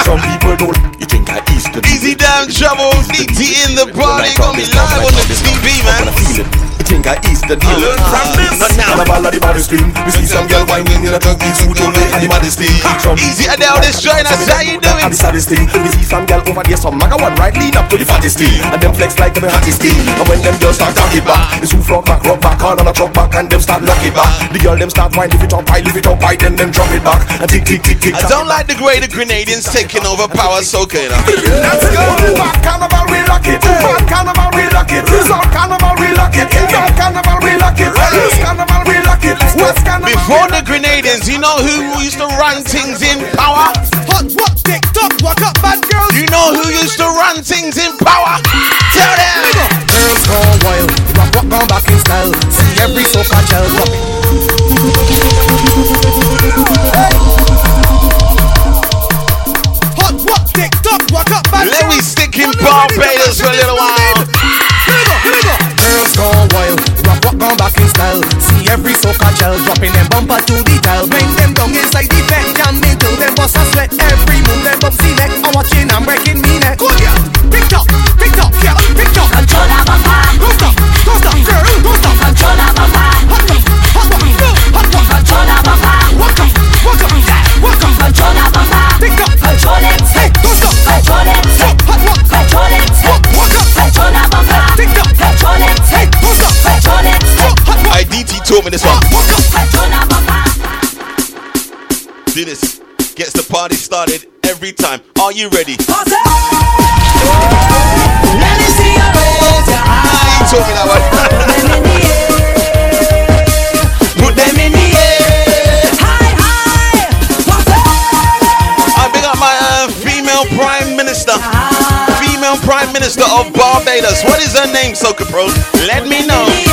Some people don't You think I ease the deal Easy down trouble. DT in the party. Gonna be live on the TV, man. When I feel it You think I ease the deal Learn from ah. this. Not now Carnival of the Majesty We see some girl whining in a turkey suit only and the Majesty Some Easy Adele, this join us. How you doing? And the saddest thing, we see some girl over there, some maga one right lead up to the fattest thing. And them flex like them hottest thing. And when them girls start it back, the two front back, rock back, all on a truck back, and them start lock it back. The girl them start wind, lift it up high, lift it up high, then them drop it back. And tick, tick, tick, tick. I don't like the way the Grenadians taking over power soca, you know. Let's go. Back carnival, we lock it. Back carnival, we lock it. South carnival, we lock it. North carnival, we lock it. East carnival, we lock it. West carnival. Before the Grenadians, you know who used to run things in power? Hot, what, tick, tock, walk up, bad girls. You know who used to run things in power? Tell them. Girls go wild. Rock, rock, gone back in style. See every soca gel drop. Hot, what, tick, tock, walk up, bad Let me stick in Barbados for a little while. Girls go wild. Rock, rock, gone back in style. See every soca gel dropping them bumper to the dial. Bring them down inside the vent. Jam into them bust a sweat. Every move them up see neck. I'm watching, I'm breaking me neck. Good yeah. Tick tock, tick tock, yeah, tick tock. Control that bumper. Don't stop, don't stop, girl, don't stop. Control that bumper. Hot one, hot one, hot one. Control that bumper. Walk up, walk up, walk up. Control that bumper. Tick tock, Control it. hey, don't stop. Control it. Hot one, Control it. walk, walk up. Control that bumper. Tick tock, Control it. hey, don't stop. Control it. Hot IDT taught me this one. walk up. Control that bumper. Do this. Gets the party started every time. Are you ready? Let me see your raise your I ain't talking that one. Prime Minister of Barbados. What is her name, Soca Pro? Let me know.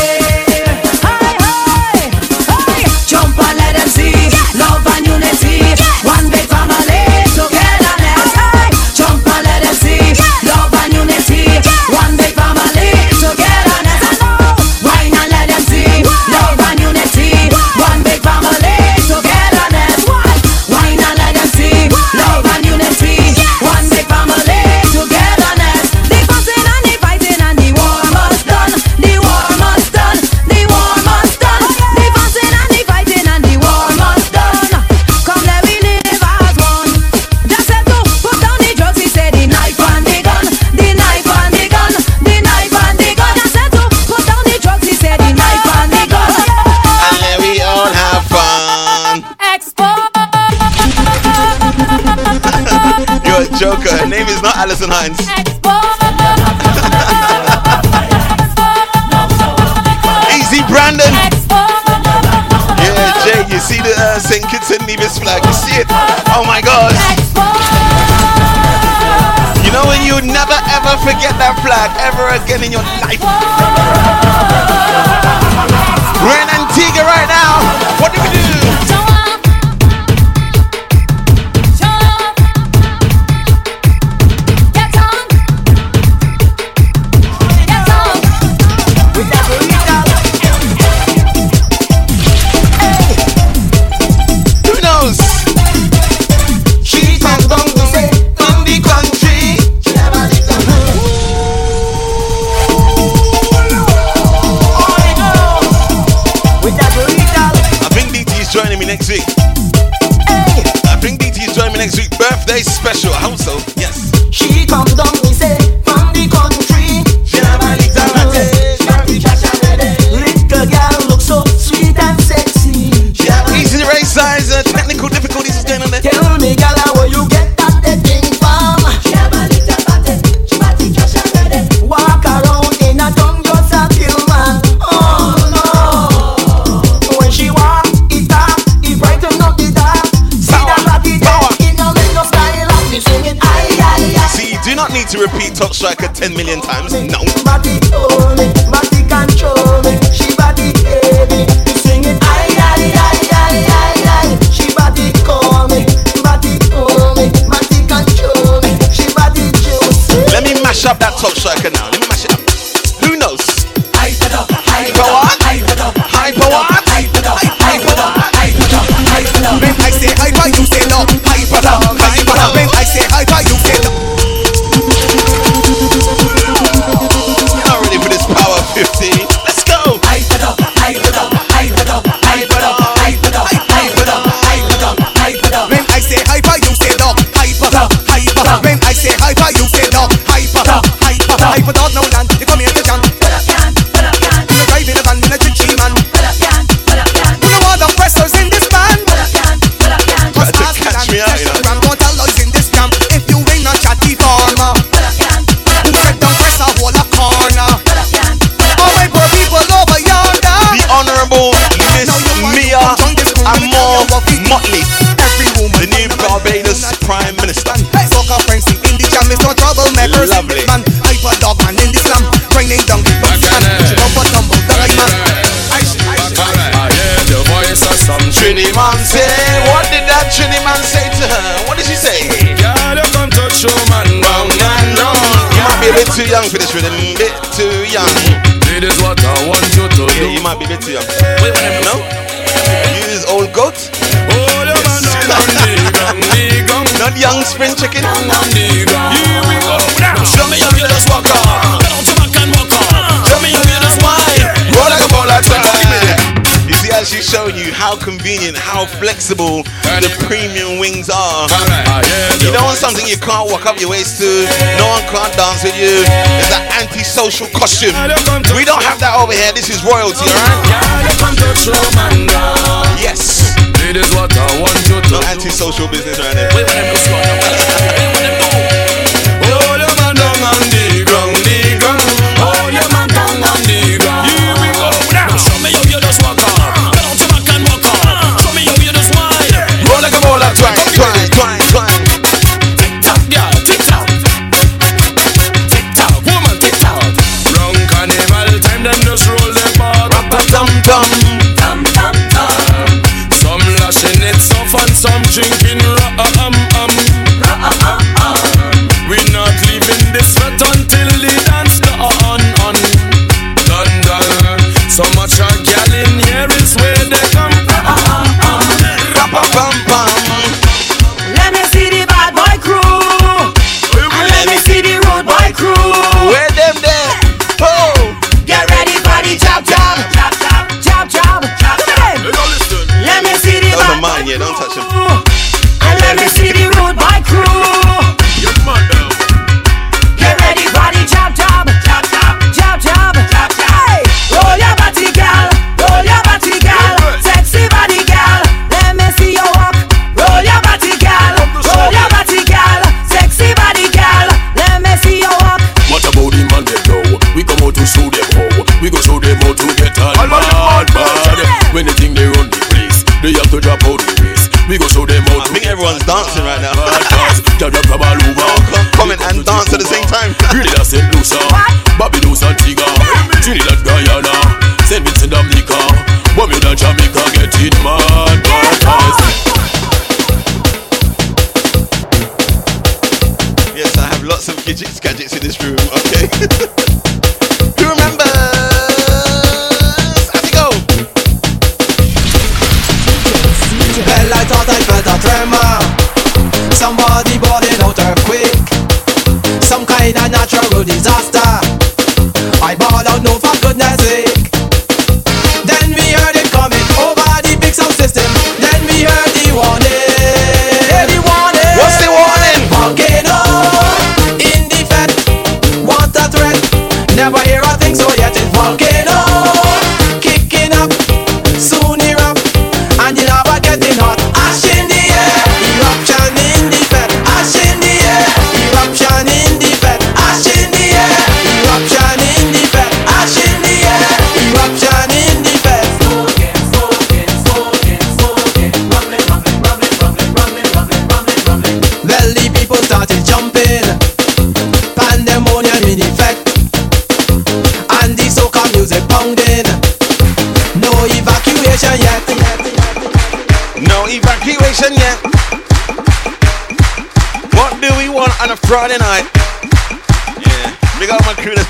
Alison Hinds. Easy Brandon. Yeah, Jay, you see the uh, St. Kitts and Nevis flag? You see it? Oh my God! You know, when you never ever forget that flag ever again in your life. 10 million times. how convenient, how flexible the premium wings are. You don't want something you can't walk up your waist to, no one can't dance with you. It's an anti-social costume. We don't have that over here. This is royalty, right? Yes. It is what I want you to Not anti-social business right now.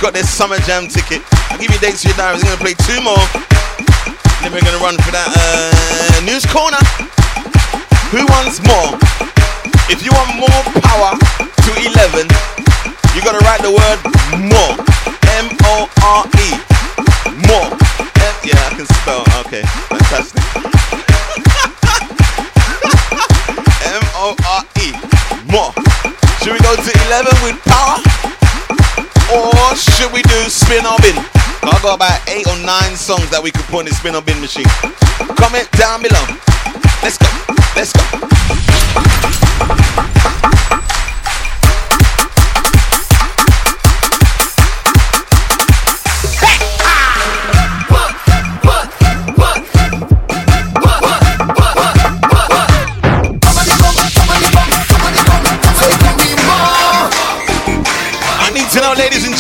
Got their summer jam ticket. I'll give you dates for your diaries. We're gonna play two more. Then we're gonna run for that uh, news corner. Who wants more? If you want more power to 11, you gotta write the word more. M O R E. More. M- yeah, I can spell. Okay, fantastic. M O R E. More. Should we go to 11 with power? Or should we do spin or bin? I've got about eight or nine songs that we could put in the spin or bin machine. Comment down below. Let's go. Let's go.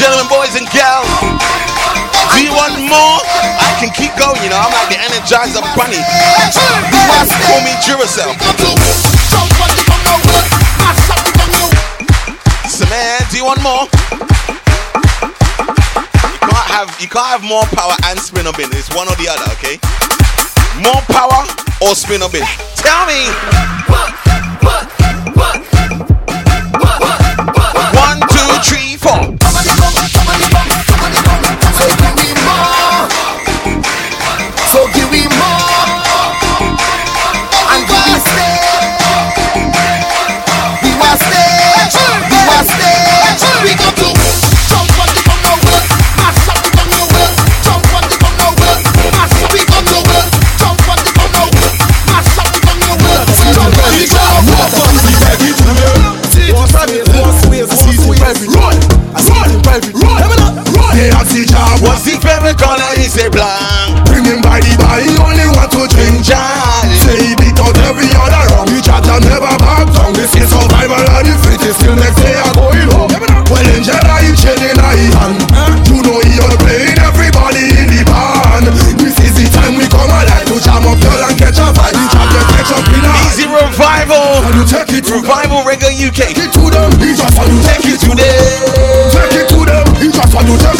Gentlemen, boys and girls. Do you want more? I can keep going, you know. I'm like the Energizer Bunny. Must Call me Duracell. So man, do you want more? You can't have you can't have more power and spin a bin. It's one or the other, okay? More power or spin a bin. Tell me. One, two, three, four. Say blank. Bring him by the bar, he only want to drink Jai. Say he beat out every other wrong. He chat and never back down. This is survival of the fittest. Till next day I going home. Well in Jedi he chilling a hand You know he all playing everybody in the band. This is the time we come alive To jam up girl and catch a vibe. We jam get catch up in a Easy revival. You take it to Revival Reggae UK. Take it to them. He just want you take it to them. Take it to them. He just want you take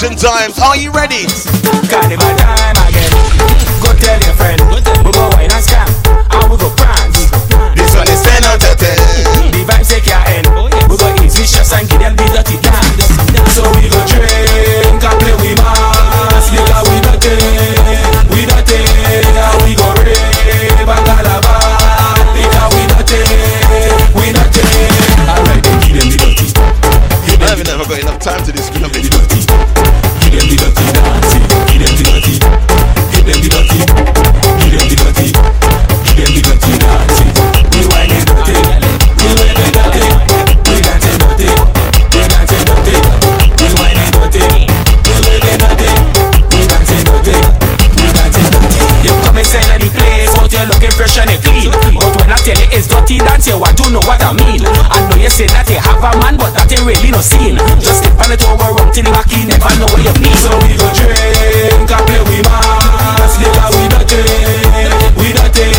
dancing times. Are you ready? Carnival time again. Go tell your friend. Freshen and clean. But when I tell you it's dirty, that's you, I do know what I mean. I know you say that you have a man, but that ain't really no scene. Just slip on it over, rub till the back, you never know what you mean. So we go drink, and play with mass, later we dirty, we dirty,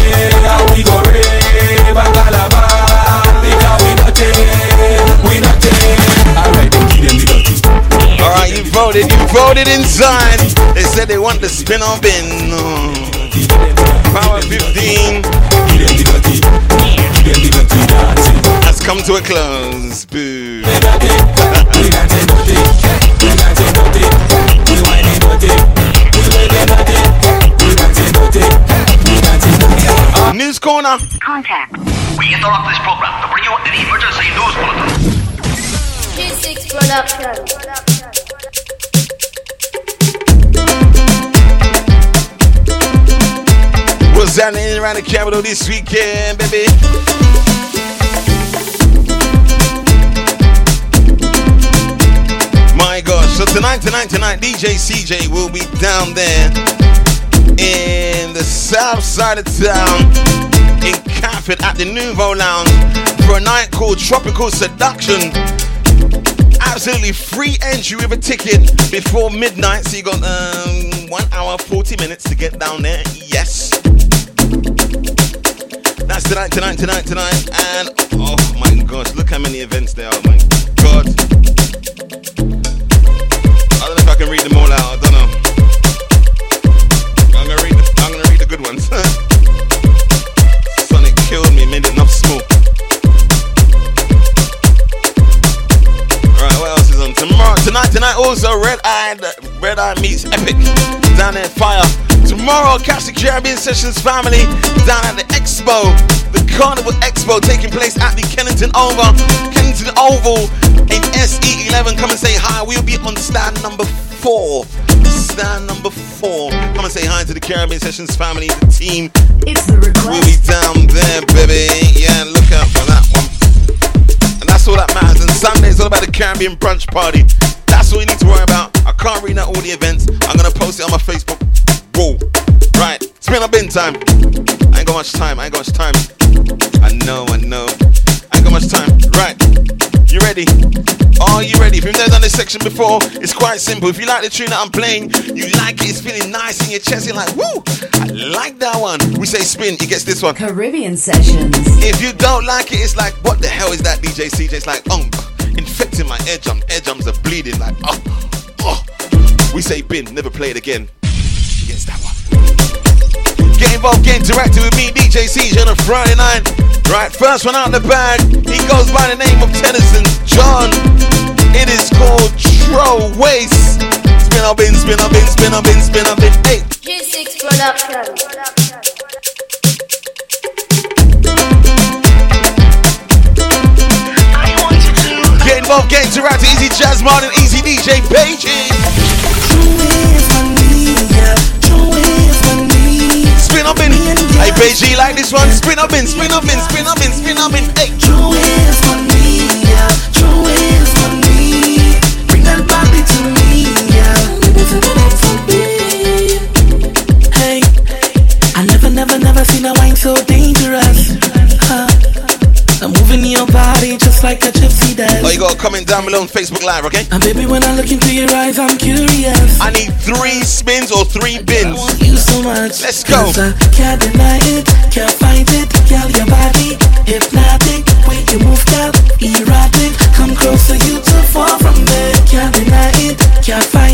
and we go rave and calabar, later we dirty, we dirty. Alright, then give them the dirty. Alright, you voted, you voted inside. They said they want the spin off in. Power 15 has come to a close. Boo. News corner. Contact. We interrupt this program to bring you an emergency news bulletin. G6 Production. Happening around the capital this weekend, baby? My gosh, so tonight, tonight, tonight, DJ CJ will be down there in the south side of town in Catford at the Nouveau Lounge for a night called Tropical Seduction. Absolutely free entry with a ticket before midnight, so you got um, one hour, 40 minutes to get down there. Yes. That's tonight, tonight, tonight, tonight. And oh my gosh, look how many events there are. My God. I don't know if I can read them all out. I don't know. I'm gonna read the, I'm gonna read the good ones. Sonic killed me, made enough smoke. Alright, what else is on? Tomorrow tonight, tonight also Red Eye Red Eye meets Epic down there at Fire. Tomorrow, catch the Caribbean Sessions family down at the Expo, the Carnival Expo taking place at the Kennington Oval, Kennington Oval in SE11. Come and say hi. We'll be on stand number four. Stand number four. Come and say hi to the Caribbean Sessions family, the team. It's the request. We'll be down there, baby. Yeah, look out for that one. And that's all that matters. And Sunday is all about the Caribbean brunch party. That's all you need to worry about. I can't read out all the events. I'm gonna post it on my Facebook. Whoa. Right. It's been a bin time. I ain't got much time. I ain't got much time. I know, I know. I ain't got much time. Right. You ready? Are you ready? If you've never done this section before, it's quite simple. If you like the tune that I'm playing, you like it, it's feeling nice in your chest, you're like, woo, I like that one. We say spin, he gets this one. Caribbean Sessions. If you don't like it, it's like, what the hell is that DJ CJ? It's like, um, infecting my eardrum. Eardrums are bleeding, like, oh, oh. We say bin, never play it again. Yes, that one. Get involved, get interactive with me, DJ CJ on a Friday night. Right, first one out the bag. He goes by the name of Teddyson John. It is called Tro Waste. Spin up in, spin up in, spin up in, spin up in. Hey. G6 Production. Get involved, get interactive. Easy Jazz Martin, Easy DJ Beijing. Spin up in. Hey, Beijing, like this one? Spin up in, spin up in, spin up in, spin up in. Hey. Bring down below on Facebook Live, okay? And baby, when I look into your eyes, I'm curious. I need three spins or three bins. You so much. Let's go. I can't deny it, can't fight it. Girl, your body hypnotic. Way you move, girl, erratic. Come closer, you too far from me. Can't deny it, can't fight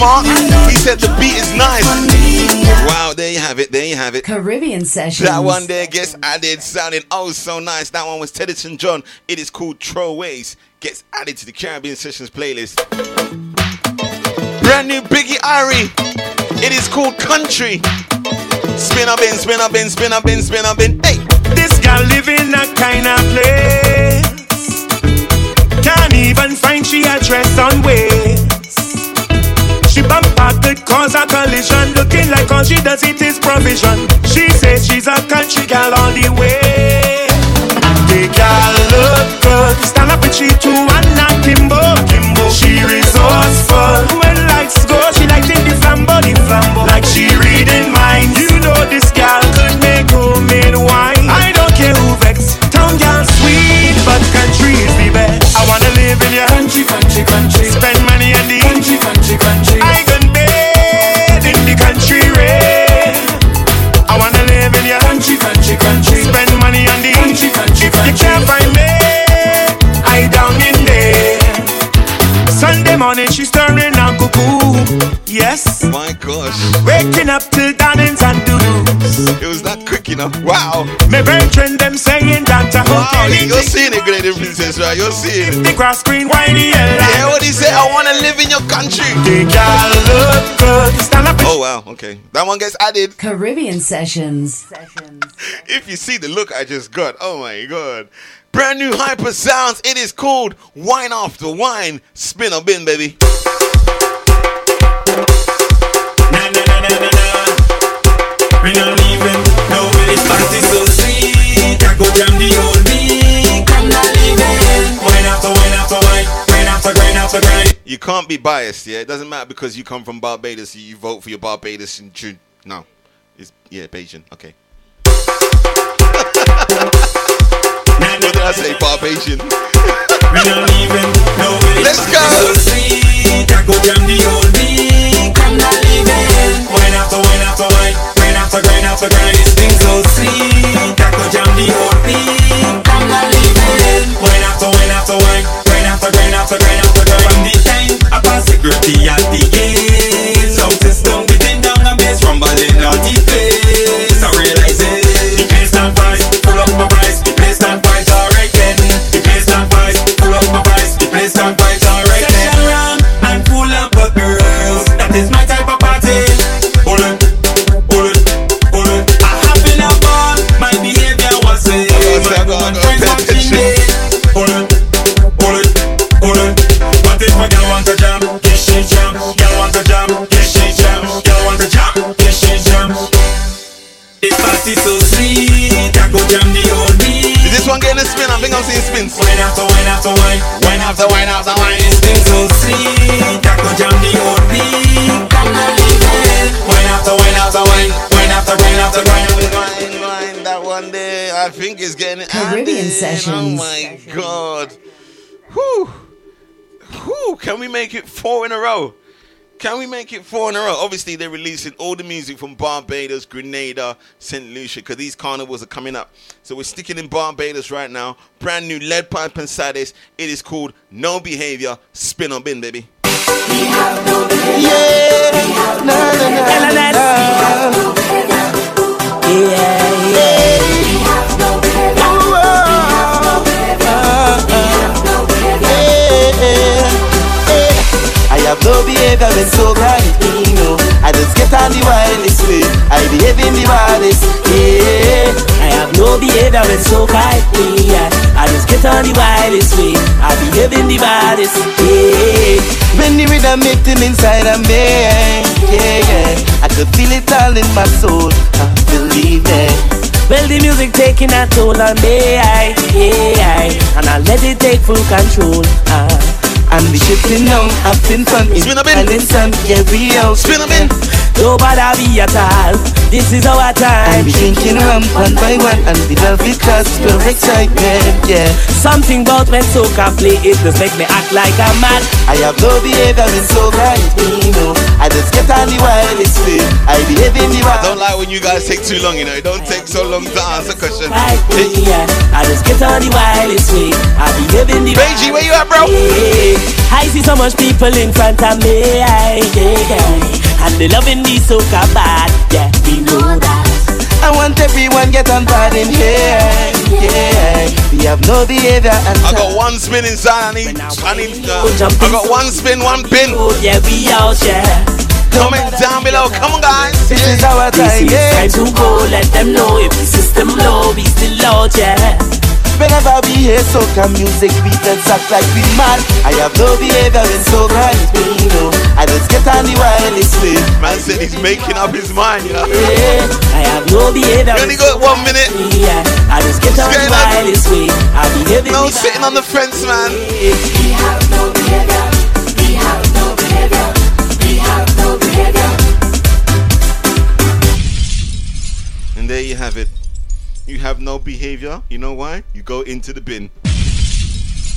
Beiji's uh. He said the beat is nice. Wow, there you have it. There you have it. Caribbean session. That one there gets added, sounding oh so nice. That one was Teddyson John. It is called Throwaways. Gets added to the Caribbean Sessions playlist. Brand new Biggie Irie. It is called Country. Spin up in, spin up in, spin up in, spin up in. Hey. This girl live in a kind of place. Can't even find she address on ways. She bump a good cause a collision. Looking like all she does it is provision. She says she's a country gal all the way. The gal look good. Stand up with she too and not Kimbo. Kimbo. She resourceful. When lights go, she like in the flambo, the flambo. Like she reading minds. You know this gal could make homemade wine. I don't care who vex. Town gal sweet, but country is the best. I wanna live in your country, country, country. Spend money at the country, country bathe in the country rain. I wanna live in your country, country, country. Spend money on the country, country, country. You can't find me. Down in there. Sunday morning she's stirring cuckoo. Yes. My gosh. Waking up to dance and doodles. It was that quick, enough. know. Wow. Me brethren them saying that I Wow, hope you're seeing it, great princess, right? You're seeing it. the grass screen whiny yellow. Yeah, what he say? I wanna live in your country. The girl look good. Stand up. Oh wow, okay. That one gets added. Caribbean Sessions. If you see the look I just got, oh my god. Brand new Hypasounds. It is called Wine After Wine. Spin or bin, baby. Sweet. I go jam the old beat. I'm not leaving. Wine after wine after wine. Wine after grind after grind. You can't be biased, yeah? It doesn't matter because you come from Barbados, you vote for your Barbados in June. No. It's yeah, Bajan. Okay. what did I say? Barbadian. We not leaving. No way. Let's go. Go jam the old beat. I'm not leaving. Wine after wine after wine. Wine after grind after grind. This thing so sweet. I go jam the old beat. I'm not leaving. Wine after wine after wine. Wine after grind after grind after grind. From the time I pass security at the gate. Sound system within down and bass rumbling out the place. I realize it. The place not vice. Pull up my price. The place not vice. Sessions. Oh my god. Whew. Whew. Can we make it four in a row? Can we make it four in a row? Obviously, they're releasing all the music from Barbados, Grenada, St. Lucia, because these carnivals are coming up. So we're sticking in Barbados right now. Brand new Lead Pipe and Saddis. It is called No Behavior. Spin on bin, baby. I have no behavior when so bright me, no I just get on the wildest way I behave in the wildest, yeah I have no behavior when so bright me yeah. I just get on the wildest way I behave in the wildest, yeah When the rhythm make them inside of me, yeah, yeah I could feel it all in my soul, uh, believe me well, the music taking a toll on me, aye, yeah, aye. and I let it take full control. Uh. And we shifting down, having fun in Island sun, yeah, we out. Spin them in. Nobody be at all. This is our time. And we drinking rum one by one, and we love it cause it's pure excitement, yeah. Something about when soca play it just make me act like a man. I have no behavior when soca is me, no. I just get on the wildest way. I behave in the I don't like when you guys take too long, you know. It don't take so long to answer question. Like yeah. I just get on the wildest way. I behave in the Benji, where you at, bro? Yeah. I see so much people in front of me, yeah, yeah. And they loving me so bad, yeah, we know that. I want everyone get on board in here, yeah. We have no behavior and I got one spin inside. I need, I need. Uh, I got one spin, one pin. yeah, we out, yeah. Comment down below. Come on, guys. This is our This time, is yeah. time to go, let them know if the system low, we still out, yeah. Whenever we hear soca music, we just act like we mad. I have no behavior when so bright me, no. I just get on the wildest way. Man said he's making up his mind, you know. Yeah, I have no behavior. You only got one minute. Yeah, I just get on the Straight up. way. I behave in No sitting on the fence, man. We have no behavior. We have no behavior. We have no behavior. And there you have it. You have no behavior. You know why? You go into the bin.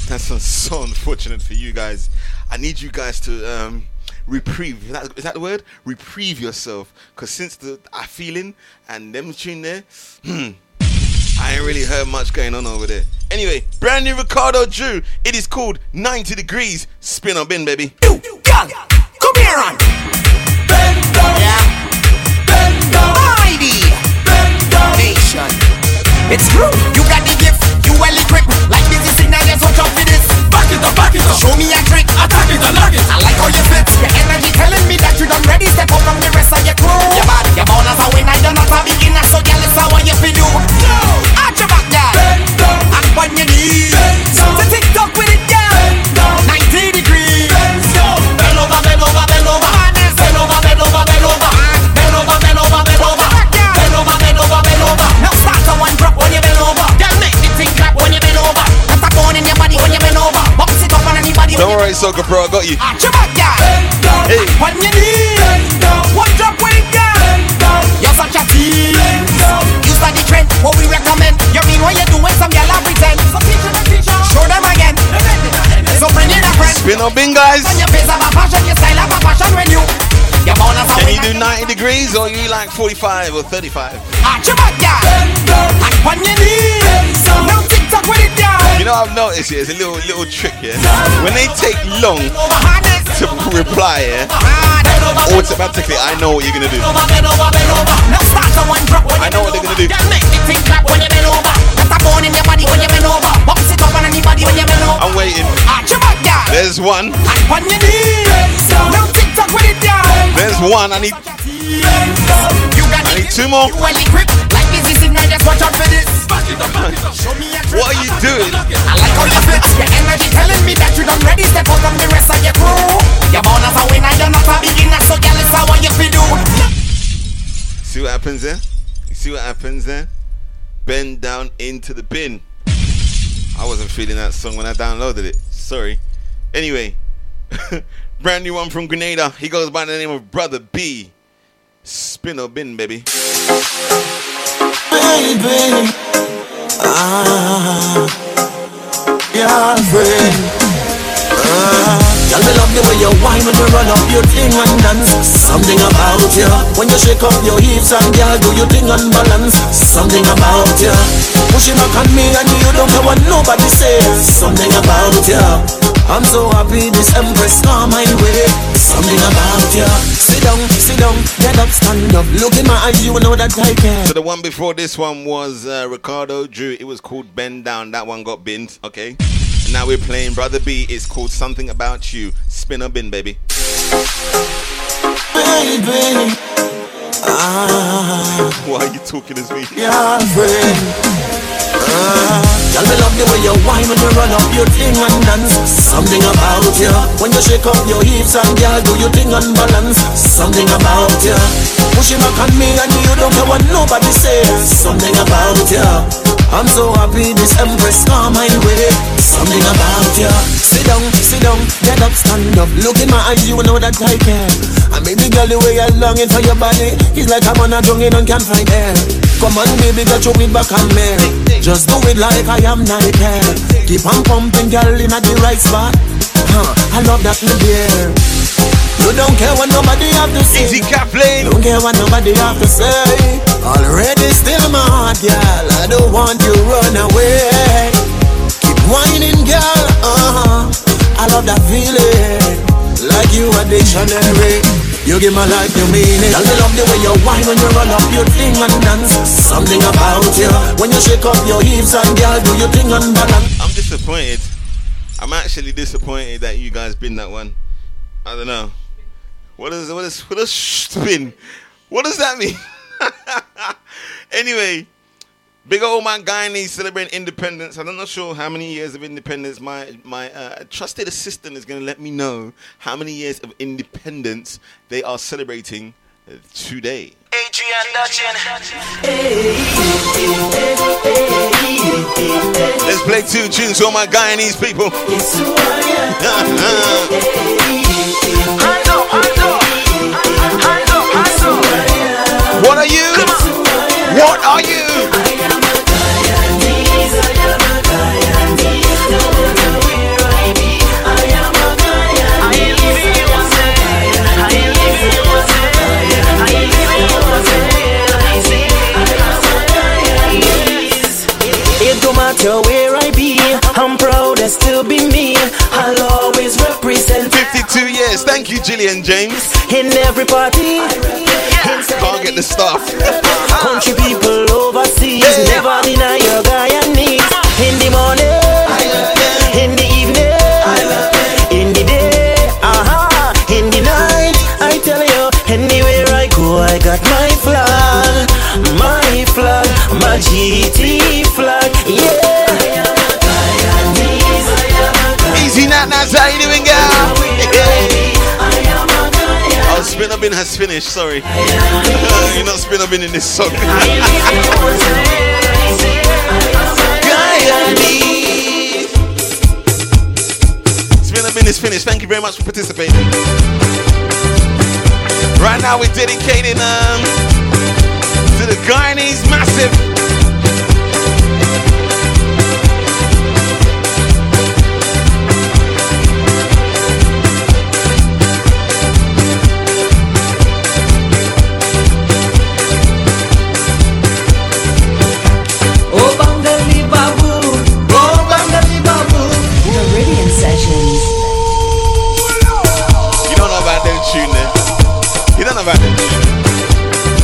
That's so- unfortunate for you guys. I need you guys to um, reprieve. Is that, is that the word? Reprieve yourself. Because since the I feeling and them tune there, hmm, I ain't really heard much going on over there. Anyway, brand new Ricardo Drue. It is called 90 Degrees. Spin or bin, baby. You girl, come here on. Bend down. Yeah. Soca Pro, I got you. Arch your back, girl. Hey. On your knees. One drop with it, girl. You're such a tease. You the trend, what we recommend. You mean what you doing, some gyal a pretend. So teach them, teach them. Show them again. So bring in a friend. Spin on bin, guys. On your face of a fashion, your style of a fashion when you. You're born as a Can you do 90 degrees or you like 45 or 35? Arch your back, girl. Bend. And on your knees. Now tick tock with it, girl. You know, I've noticed it. It's a little little trick here. When they take long to reply, yeah, Hard. Bend over, bend automatically I know what you're gonna do. over, bend over, bend over. Now start to one drop when I know what they're gonna do. Girl, make the thing clap when you bend over. That's a bone in your body when you bend over. Bounce it up on anybody when you bend over. I'm waiting. Arch your back, girl. There's one. And on your knees. Now tick tock with it, girl. There's one. I need. You got I it. need two more. You well equipped. Like busy signal, just watch out for this. Back it up, back it up. Show me a trick. What are you doing? I like how you fit. Your energy telling me that you done ready. Step out from the rest of your crew. You're born as a winner, you're not a beginner. So girl, it's how you feel do. See what happens there? You see what happens there? Bend down into the bin. I wasn't feeling that song when I downloaded it. Sorry. Anyway, brand new one from Grenada. He goes by the name of Brother B. Spin or bin, baby. baby. Ah, your friend. Ah, girl, me love the way you whine when you run up your thing and dance. Something about you when you shake up your hips and girl do your thing and balance. Something about you pushing back on me and you don't care what nobody says. Something about you. I'm so happy this empress come my way. Something about you. Sit down, sit down, get up, stand up. Look in my eyes, you know that I care. So the one before this one was uh, Ricardo Drue. It was called Bend Down. That one got binned. Okay. And now we're playing Brother B. It's called Something About You. Spin or bin, baby. baby. Ah, Why are you talking as me? your friend. Girl, me love the way you whine when you run up your thing and dance. Something about you when you shake up your hips and girl do your thing and balance. Something about you pushing back on me and you don't care what nobody says. Something about you. I'm so happy this empress come my way. Something about you. Sit down, sit down, get up, stand up. Look in my eyes, you know that I care. And maybe girl, the way you're longing for your body, it's like I'm on a jungle and can't find air. Come on, baby, girl, your it back on me. Just do it like I am Nike. Keep on pumping, girl, in at the right spot. Huh, I love that, me dear. You don't care what nobody have to say. Easy. Don't care what nobody have to say. Already dictionary. You give my life, you mean it. I love the way you whine when you run up your thing and dance. Something about you when you shake up your hips and girl do your thing and balance. I'm disappointed. I'm actually disappointed that you guys bin that one. I don't know. What is what is what is spin? What does that mean? anyway, big old man Guyanese celebrating independence. I'm not sure how many years of independence. My my uh, trusted assistant is going to let me know how many years of independence they are celebrating uh, today. Let's play two tunes for my Guyanese people. What are you? What are you? Yes, thank you, Gillian James. In every party, can't get the stuff. Country people overseas yeah. never deny your guy and me. In the morning, in the evening, in the day, uh-huh. in the night. I tell you, anywhere I go, I got my flag, my flag, my GT flag. Yeah. Easy, not, not, Spin Spinner bin has finished, sorry. You're not spinner bin in this song. spinner bin is finished. Thank you very much for participating. Right now we're dedicating um, to the Guyanese massive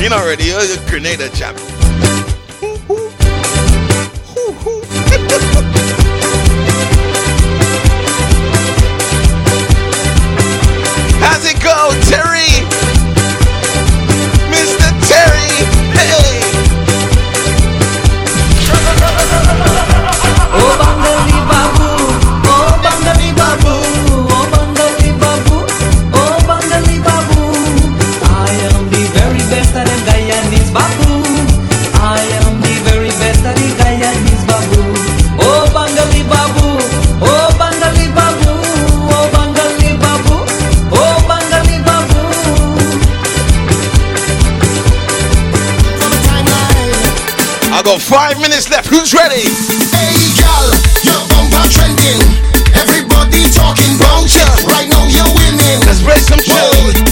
shaking already. You're a Grenada chap. How's it go, Terry? Five minutes left. Who's ready? Hey, gal, your bumper trending. Everybody talking about ya. Right now you're winning. Let's break some chill.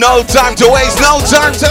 No time to waste, no time to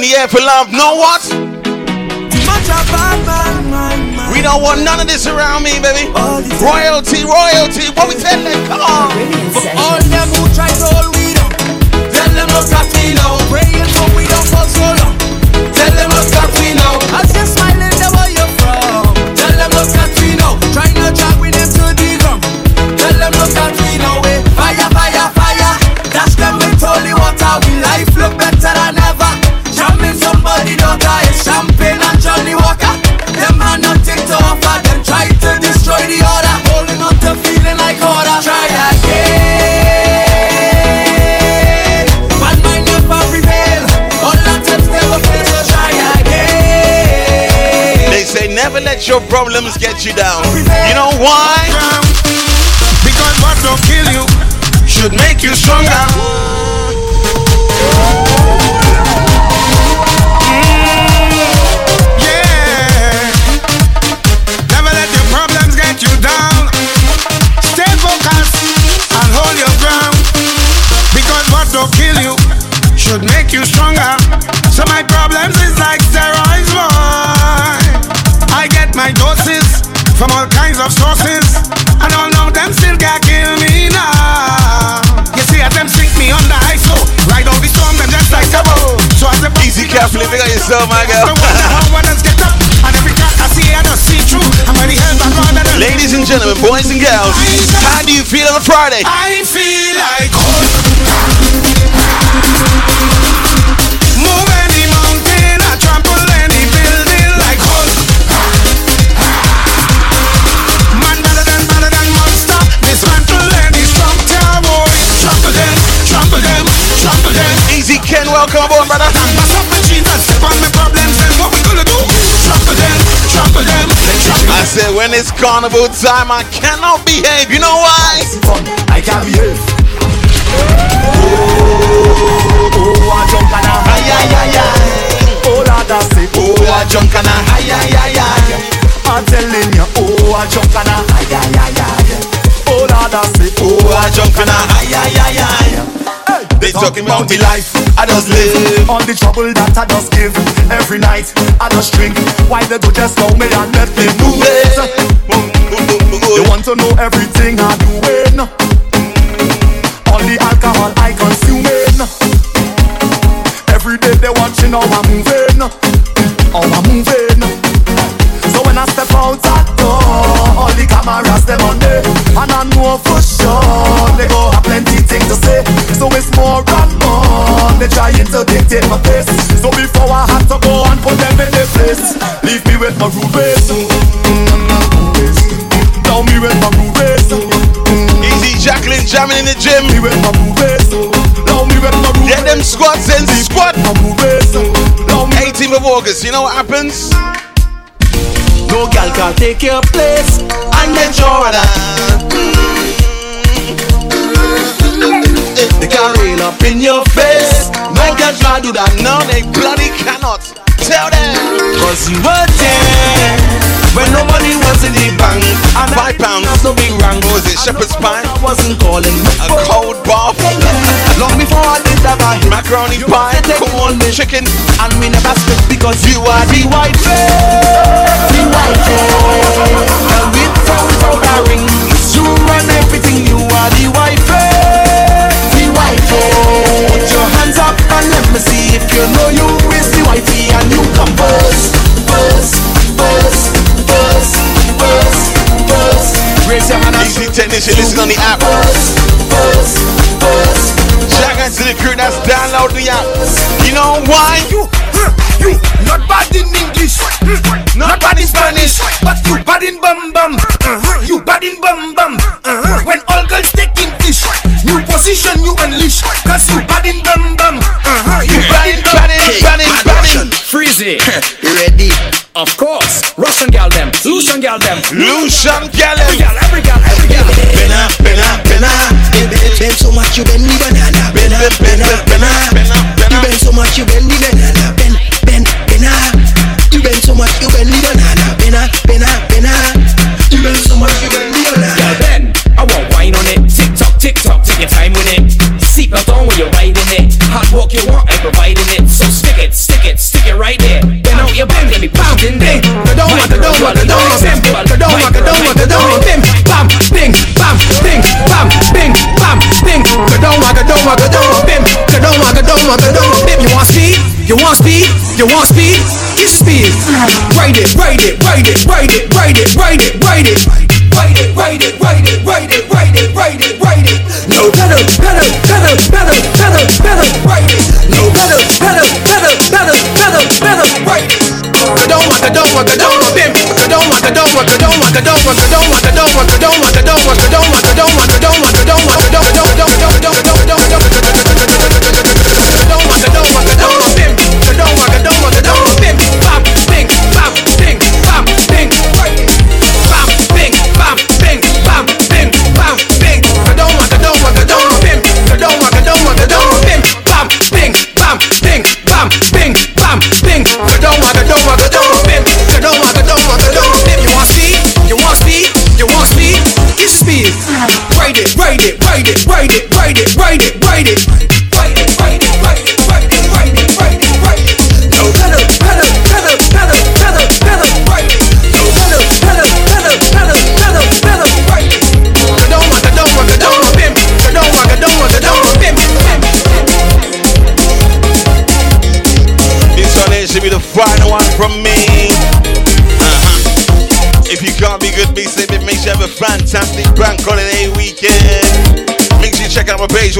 in the air for love. Know what? We don't want none of this around me, baby. Royalty, royalty. What we tell them? Come on. For all them who try to your problems get you down. You know why? Because what don't kill you should make you stronger. Of sources, and all know them still can't kill me now. You see, as them sink me under so oh. ride out the storm, them just like. So as the Easy carefully, figure yourself, my girl. the wonder how others get up, and every crack I see, I just see through. And when the hell back on, and Ladies and gentlemen, boys and girls, how do you feel on a Friday? I feel like Easy Ken, welcome aboard, brother. Mass up my jeans and step on my problems, then what we gonna do? Trample them, trample them, then trample I said, when it's carnival time, I cannot behave. You know why? I can't behave. Oh, I jump and I ay ay ay ay. Oh, Lord, I say, oh, I jump and I ay ay ay ay. I'm telling you, oh, I jump and I ay ay ay ay. Oh, Lord, I say, oh, I jump and I ay ay ay ay. They talking about me. life, I just live. All the trouble that I just give. Every night, I just drink. Why they do just know me and let me do it They want to know everything I doing All the alcohol I consuming Every day they watching how I'm moving. How I'm moving. So when I step out that door All the cameras them on me. And I know for sure They trying to dictate my pace So before I have to go and put them in their place Leave me with my rubies Down me with my rubies Easy Jacqueline jamming in the gym. Me with my rubies Down me with my rubies Get them squats in, squat. 18th of August, you know what happens? No girl can take your place And get Jordan. They can rail up in your face No girl try to do that. No, they bloody cannot. Tell them. Cause you were there When nobody was in the bank And Five pounds. no big What was it? Shepherd's pie? I wasn't calling A cold bath. Long before I did that I hit Macaroni pie. Corn, chicken. And we never split because you are the white face The white face And with without a ring You run everything You are The white face Put your hands up and let me see If you know you is the wifey And you come first First, first, first, first, first Raise your hand and Easy technician, listen on the app. Shout out to the crew that's downloading the app. You know why? You, you, not bad in English, not bad in Spanish, but you bad in bum bum. Uh-huh. You bad in bum bum. Uh-huh. When all girls take English, new position you unleash, cause you bad in bum bum. Uh-huh. You bad in bum Bad in, bad in, bad in. Freezy. Ready. Of course. Russian gal them. Lucian gal them. Lucian Every Gallon. gal, every gal, every gal. Bena, bena, bena. You Bend so much you bend the banana. Bena, bena, bena, bena, You bend so much you bend the banana. Bend, bend, banana. You bend so much you bend the banana. Bena, bena, banana. You bend so much you bend the banana. Gal Ben, I want wine on it. Tick tock, tick tock, take your time with it. Seatbelt on when you're riding it. Hot walk you want, I'm providing it. So stick it, stick it, stick it right there. Bend out your bend, get me pounding there. Go down, go down, go down, go down, simple. Go down, go down, go down, bim, bam, bing, bam, bing, bam, bing, bam, bing. Go down, go down, go down, bim. Go down, go down, go down, bim. You want speed? You want speed? You want speed? Get speed. Ride it, ride it, ride it, ride it, ride it, ride it, ride it. Ride it, ride it, ride it, ride it, ride it, ride it, ride it. No better, better, better, better, better, better, ride it. No better, better, better, better, better, better, ride it. Go down, go down, go down, bim. Go down, go down, go down, go down, go down, go down, go down, go down, go down, go down, go down, go down, go down, go down, go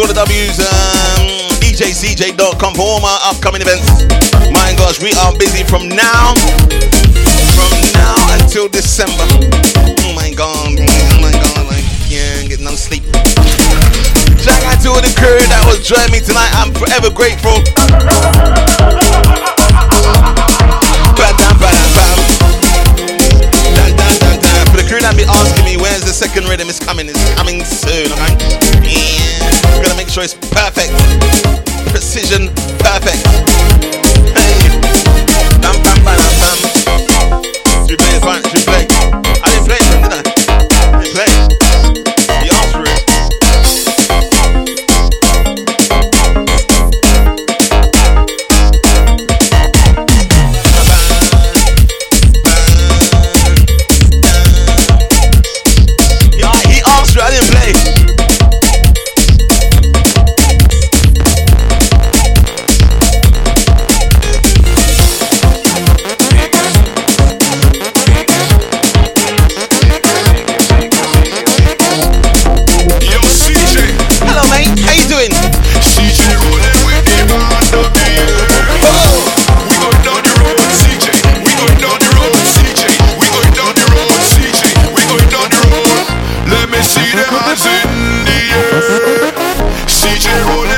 to all the W's, um, DJCJ.com for all my upcoming events. My gosh, we are busy from now, from now until December. Oh my god, oh my god, like, yeah, getting no sleep. Shout out to all the crew that was joining me tonight. I'm forever grateful. For the crew that be asking me, where's the second rhythm? It's coming, it's coming soon. Okay? Choice perfect. Precision perfect. See the hands in the air. CJ rolling.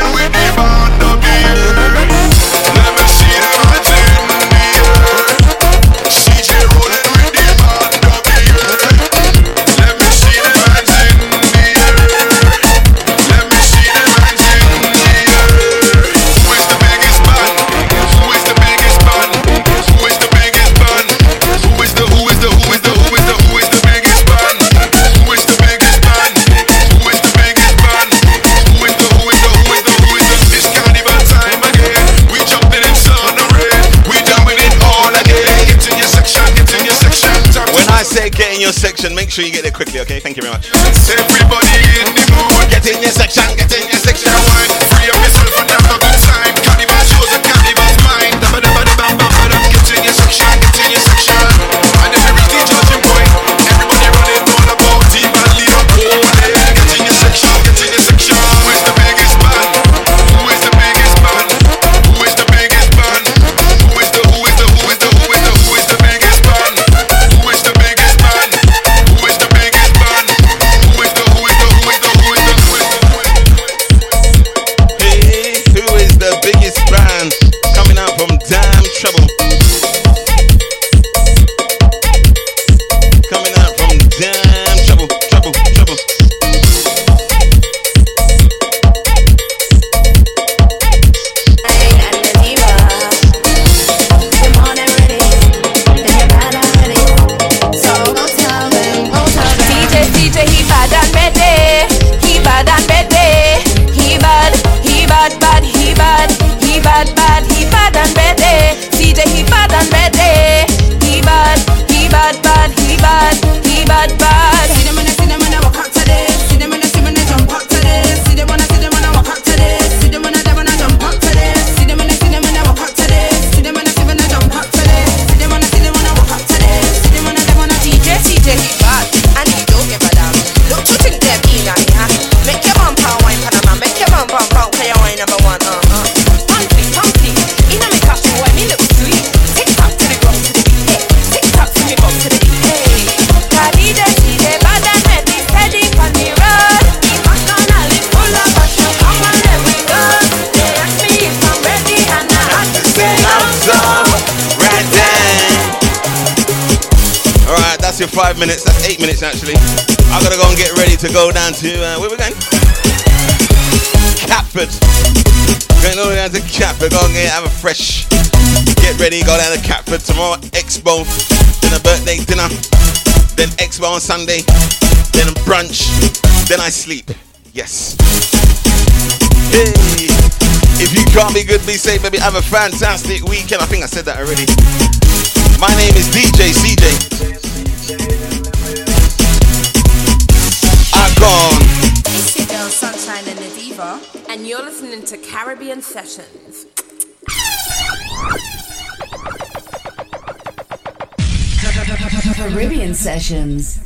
quickly, okay? minutes. That's eight minutes actually. I gotta go and get ready to go down to uh, where we going? Catford. Going all the way down to Catford. Go and get, have a fresh. Get ready. Go down to Catford tomorrow. Expo. Then a birthday dinner. Then expo on Sunday. Then brunch. Then I sleep. Yes. Hey. If you can't be good, be safe, baby. Have a fantastic weekend. I think I said that already. My name is DJ CJ. You're listening to Caribbean Sessions. Caribbean Sessions.